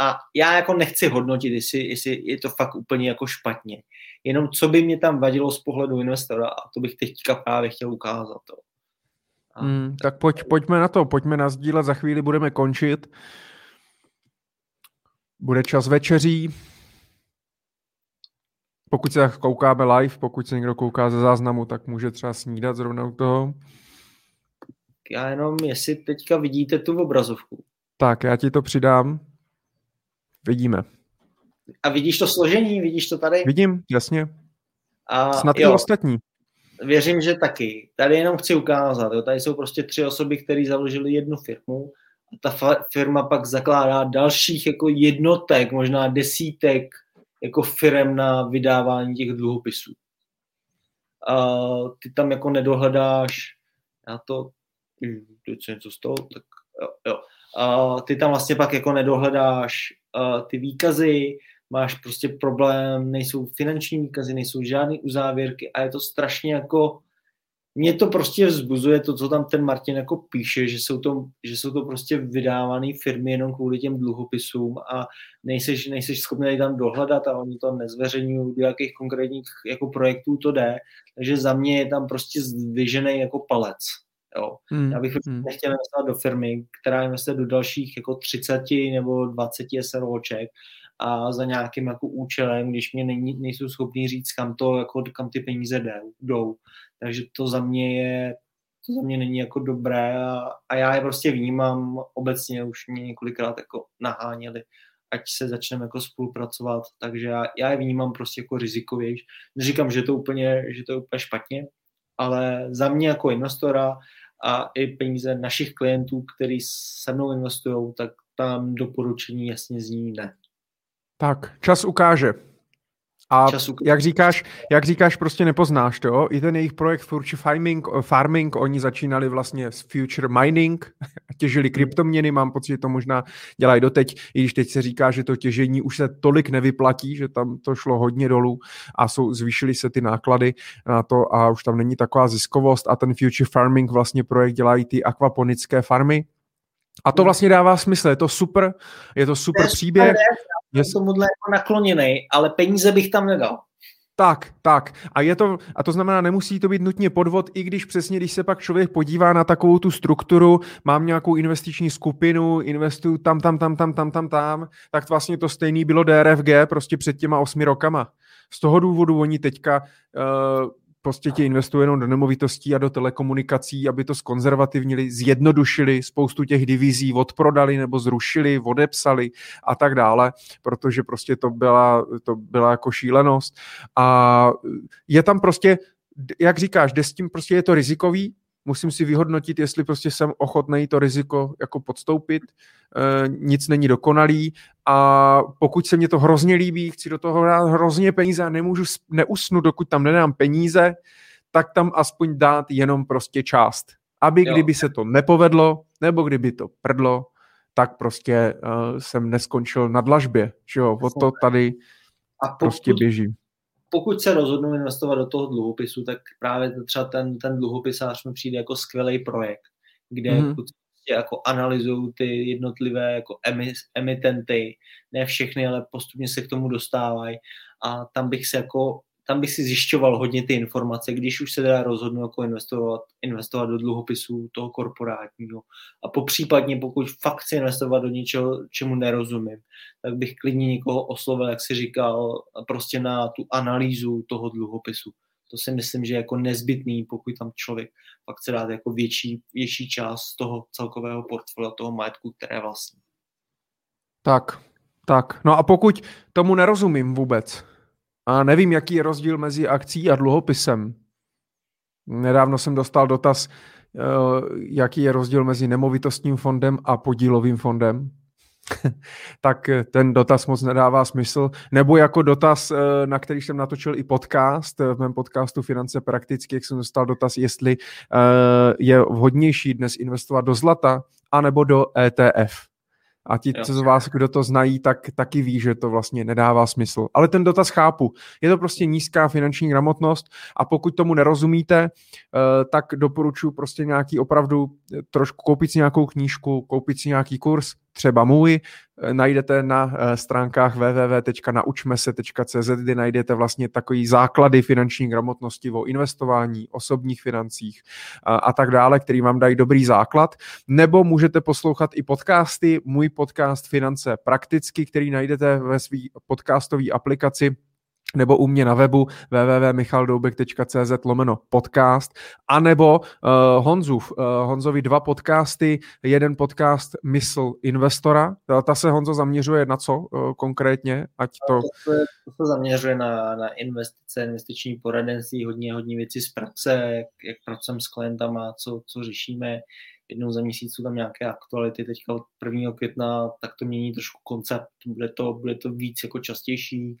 A já jako nechci hodnotit, jestli, jestli je to fakt úplně jako špatně. Jenom co by mě tam vadilo z pohledu investora a to bych teďka právě chtěl ukázat. To. A, hmm, tak pojď, pojďme na to, pojďme na sdílet, za chvíli budeme končit. Bude čas večeří. Pokud se koukáme live, pokud se někdo kouká ze záznamu, tak může třeba snídat zrovna u toho. Já jenom, jestli teďka vidíte tu obrazovku. Tak, já ti to přidám. Vidíme. A vidíš to složení? Vidíš to tady? Vidím, jasně. A, Snad jo. i ostatní. Věřím, že taky. Tady jenom chci ukázat. Jo. Tady jsou prostě tři osoby, které založili jednu firmu ta firma pak zakládá dalších jako jednotek, možná desítek jako firm na vydávání těch dluhopisů. A ty tam jako nedohledáš, já to, teď se něco stalo, tak jo, jo. A ty tam vlastně pak jako nedohledáš ty výkazy, máš prostě problém, nejsou finanční výkazy, nejsou žádné uzávěrky a je to strašně jako mě to prostě vzbuzuje to, co tam ten Martin jako píše, že jsou to, že jsou to prostě vydávané firmy jenom kvůli těm dluhopisům a nejseš, nejseš schopný tam dohledat a oni to nezveřejňují, do jakých konkrétních jako projektů to jde. Takže za mě je tam prostě zdvižený jako palec. Jo. Hmm. Já bych hmm. nechtěl investovat do firmy, která investuje do dalších jako 30 nebo 20 SROček a za nějakým jako účelem, když mě není, nejsou schopní říct, kam, to, jako, kam ty peníze jdou. Takže to za mě je, to za mě není jako dobré a, a já je prostě vnímám obecně, už mě několikrát jako naháněli, ať se začneme jako spolupracovat, takže já, já je vnímám prostě jako rizikovější. Neříkám, že to úplně, že to je úplně špatně, ale za mě jako investora a i peníze našich klientů, kteří se mnou investují, tak tam doporučení jasně zní ne. Tak, čas ukáže. a času. jak říkáš, jak říkáš, prostě nepoznáš to, I ten jejich projekt Future Farming, Farming, oni začínali vlastně s Future Mining, těžili hmm. kryptoměny, mám pocit, že to možná dělají doteď, i když teď se říká, že to těžení už se tolik nevyplatí, že tam to šlo hodně dolů a jsou, zvýšily se ty náklady na to a už tam není taková ziskovost a ten Future Farming vlastně projekt dělají ty akvaponické farmy, a to hmm. vlastně dává smysl, je to super, je to super příběh. Já jsem tomuhle jako nakloněný, ale peníze bych tam nedal. Tak, tak. A, je to, a to znamená, nemusí to být nutně podvod, i když přesně, když se pak člověk podívá na takovou tu strukturu, mám nějakou investiční skupinu, investuju tam, tam, tam, tam, tam, tam, tam, tak vlastně to stejný bylo DRFG prostě před těma osmi rokama. Z toho důvodu oni teďka uh, prostě ti investuje jenom do nemovitostí a do telekomunikací, aby to skonzervativnili, zjednodušili, spoustu těch divizí odprodali nebo zrušili, odepsali a tak dále, protože prostě to byla, to byla jako šílenost. A je tam prostě, jak říkáš, jde s tím prostě je to rizikový, musím si vyhodnotit, jestli prostě jsem ochotný to riziko jako podstoupit, e, nic není dokonalý a pokud se mě to hrozně líbí, chci do toho dát hrozně peníze a nemůžu neusnout, dokud tam nedám peníze, tak tam aspoň dát jenom prostě část. Aby jo. kdyby se to nepovedlo, nebo kdyby to prdlo, tak prostě uh, jsem neskončil na dlažbě, že jo, o to tady a pokud, prostě běží pokud se rozhodnu investovat do toho dluhopisu, tak právě třeba ten, ten dluhopisář mi přijde jako skvělý projekt, kde mm. jako analyzují ty jednotlivé jako emitenty, ne všechny, ale postupně se k tomu dostávají a tam bych se jako tam bych si zjišťoval hodně ty informace, když už se teda rozhodnu jako investovat, investovat do dluhopisů toho korporátního. A po případně, pokud fakt chci investovat do něčeho, čemu nerozumím, tak bych klidně někoho oslovil, jak si říkal, prostě na tu analýzu toho dluhopisu. To si myslím, že je jako nezbytný, pokud tam člověk fakt chce dát jako větší, větší část toho celkového portfolia, toho majetku, které vlastní. Tak, tak. No a pokud tomu nerozumím vůbec, a nevím, jaký je rozdíl mezi akcí a dluhopisem. Nedávno jsem dostal dotaz, eh, jaký je rozdíl mezi nemovitostním fondem a podílovým fondem. tak ten dotaz moc nedává smysl. Nebo jako dotaz, eh, na který jsem natočil i podcast, v mém podcastu Finance prakticky, jak jsem dostal dotaz, jestli eh, je vhodnější dnes investovat do zlata anebo do ETF. A ti, co z vás, kdo to znají, tak taky ví, že to vlastně nedává smysl. Ale ten dotaz chápu. Je to prostě nízká finanční gramotnost a pokud tomu nerozumíte, eh, tak doporučuji prostě nějaký opravdu eh, trošku koupit si nějakou knížku, koupit si nějaký kurz, třeba můj, eh, najdete na eh, stránkách www.naučmese.cz, kde najdete vlastně takový základy finanční gramotnosti o investování, osobních financích a, a tak dále, který vám dají dobrý základ. Nebo můžete poslouchat i podcasty, můj podcast Finance prakticky, který najdete ve své podcastové aplikaci nebo u mě na webu www.michaldoubek.cz lomeno podcast, anebo uh, Honzův, uh, Honzovi dva podcasty, jeden podcast Mysl investora, ta, ta se Honzo zaměřuje na co uh, konkrétně, ať to... To se, to se zaměřuje na, na investice, investiční poradenství, hodně, hodně věcí z praxe, jak, jak pracujeme s klientama, co, co řešíme, jednou za měsíc jsou tam nějaké aktuality, teďka od 1. května, tak to mění trošku koncept, bude to, bude to víc jako častější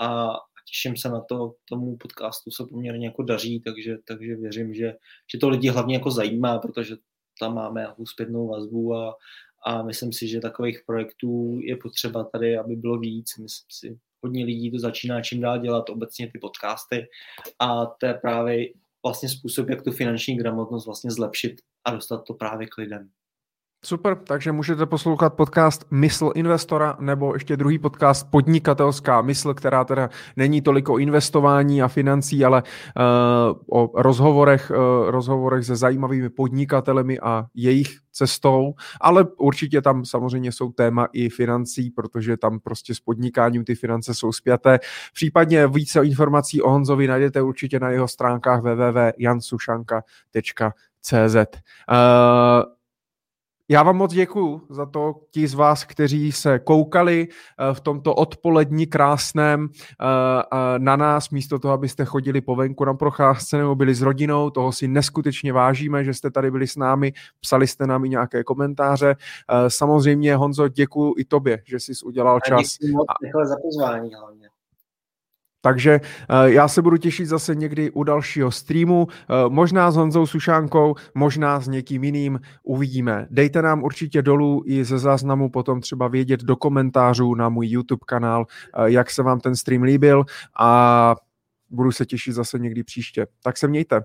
a, těším se na to, tomu podcastu se poměrně jako daří, takže, takže věřím, že, že to lidi hlavně jako zajímá, protože tam máme nějakou zpětnou vazbu a, a myslím si, že takových projektů je potřeba tady, aby bylo víc. Myslím si, hodně lidí to začíná čím dál dělat, obecně ty podcasty a to je právě vlastně způsob, jak tu finanční gramotnost vlastně zlepšit a dostat to právě k lidem. Super, takže můžete poslouchat podcast Mysl investora nebo ještě druhý podcast Podnikatelská mysl, která teda není tolik o investování a financí, ale uh, o rozhovorech, uh, rozhovorech se zajímavými podnikatelemi a jejich cestou, ale určitě tam samozřejmě jsou téma i financí, protože tam prostě s podnikáním ty finance jsou spjaté. Případně více informací o Honzovi najdete určitě na jeho stránkách www.jansušanka.cz. Uh, já vám moc děkuji za to, ti z vás, kteří se koukali eh, v tomto odpolední krásném eh, na nás, místo toho, abyste chodili po venku na procházce nebo byli s rodinou. Toho si neskutečně vážíme, že jste tady byli s námi, psali jste nám i nějaké komentáře. Eh, samozřejmě, Honzo, děkuji i tobě, že jsi udělal čas. A děkuji moc za pozvání hlavně. Takže já se budu těšit zase někdy u dalšího streamu, možná s Honzou Sušánkou, možná s někým jiným, uvidíme. Dejte nám určitě dolů i ze záznamu potom třeba vědět do komentářů na můj YouTube kanál, jak se vám ten stream líbil a budu se těšit zase někdy příště. Tak se mějte.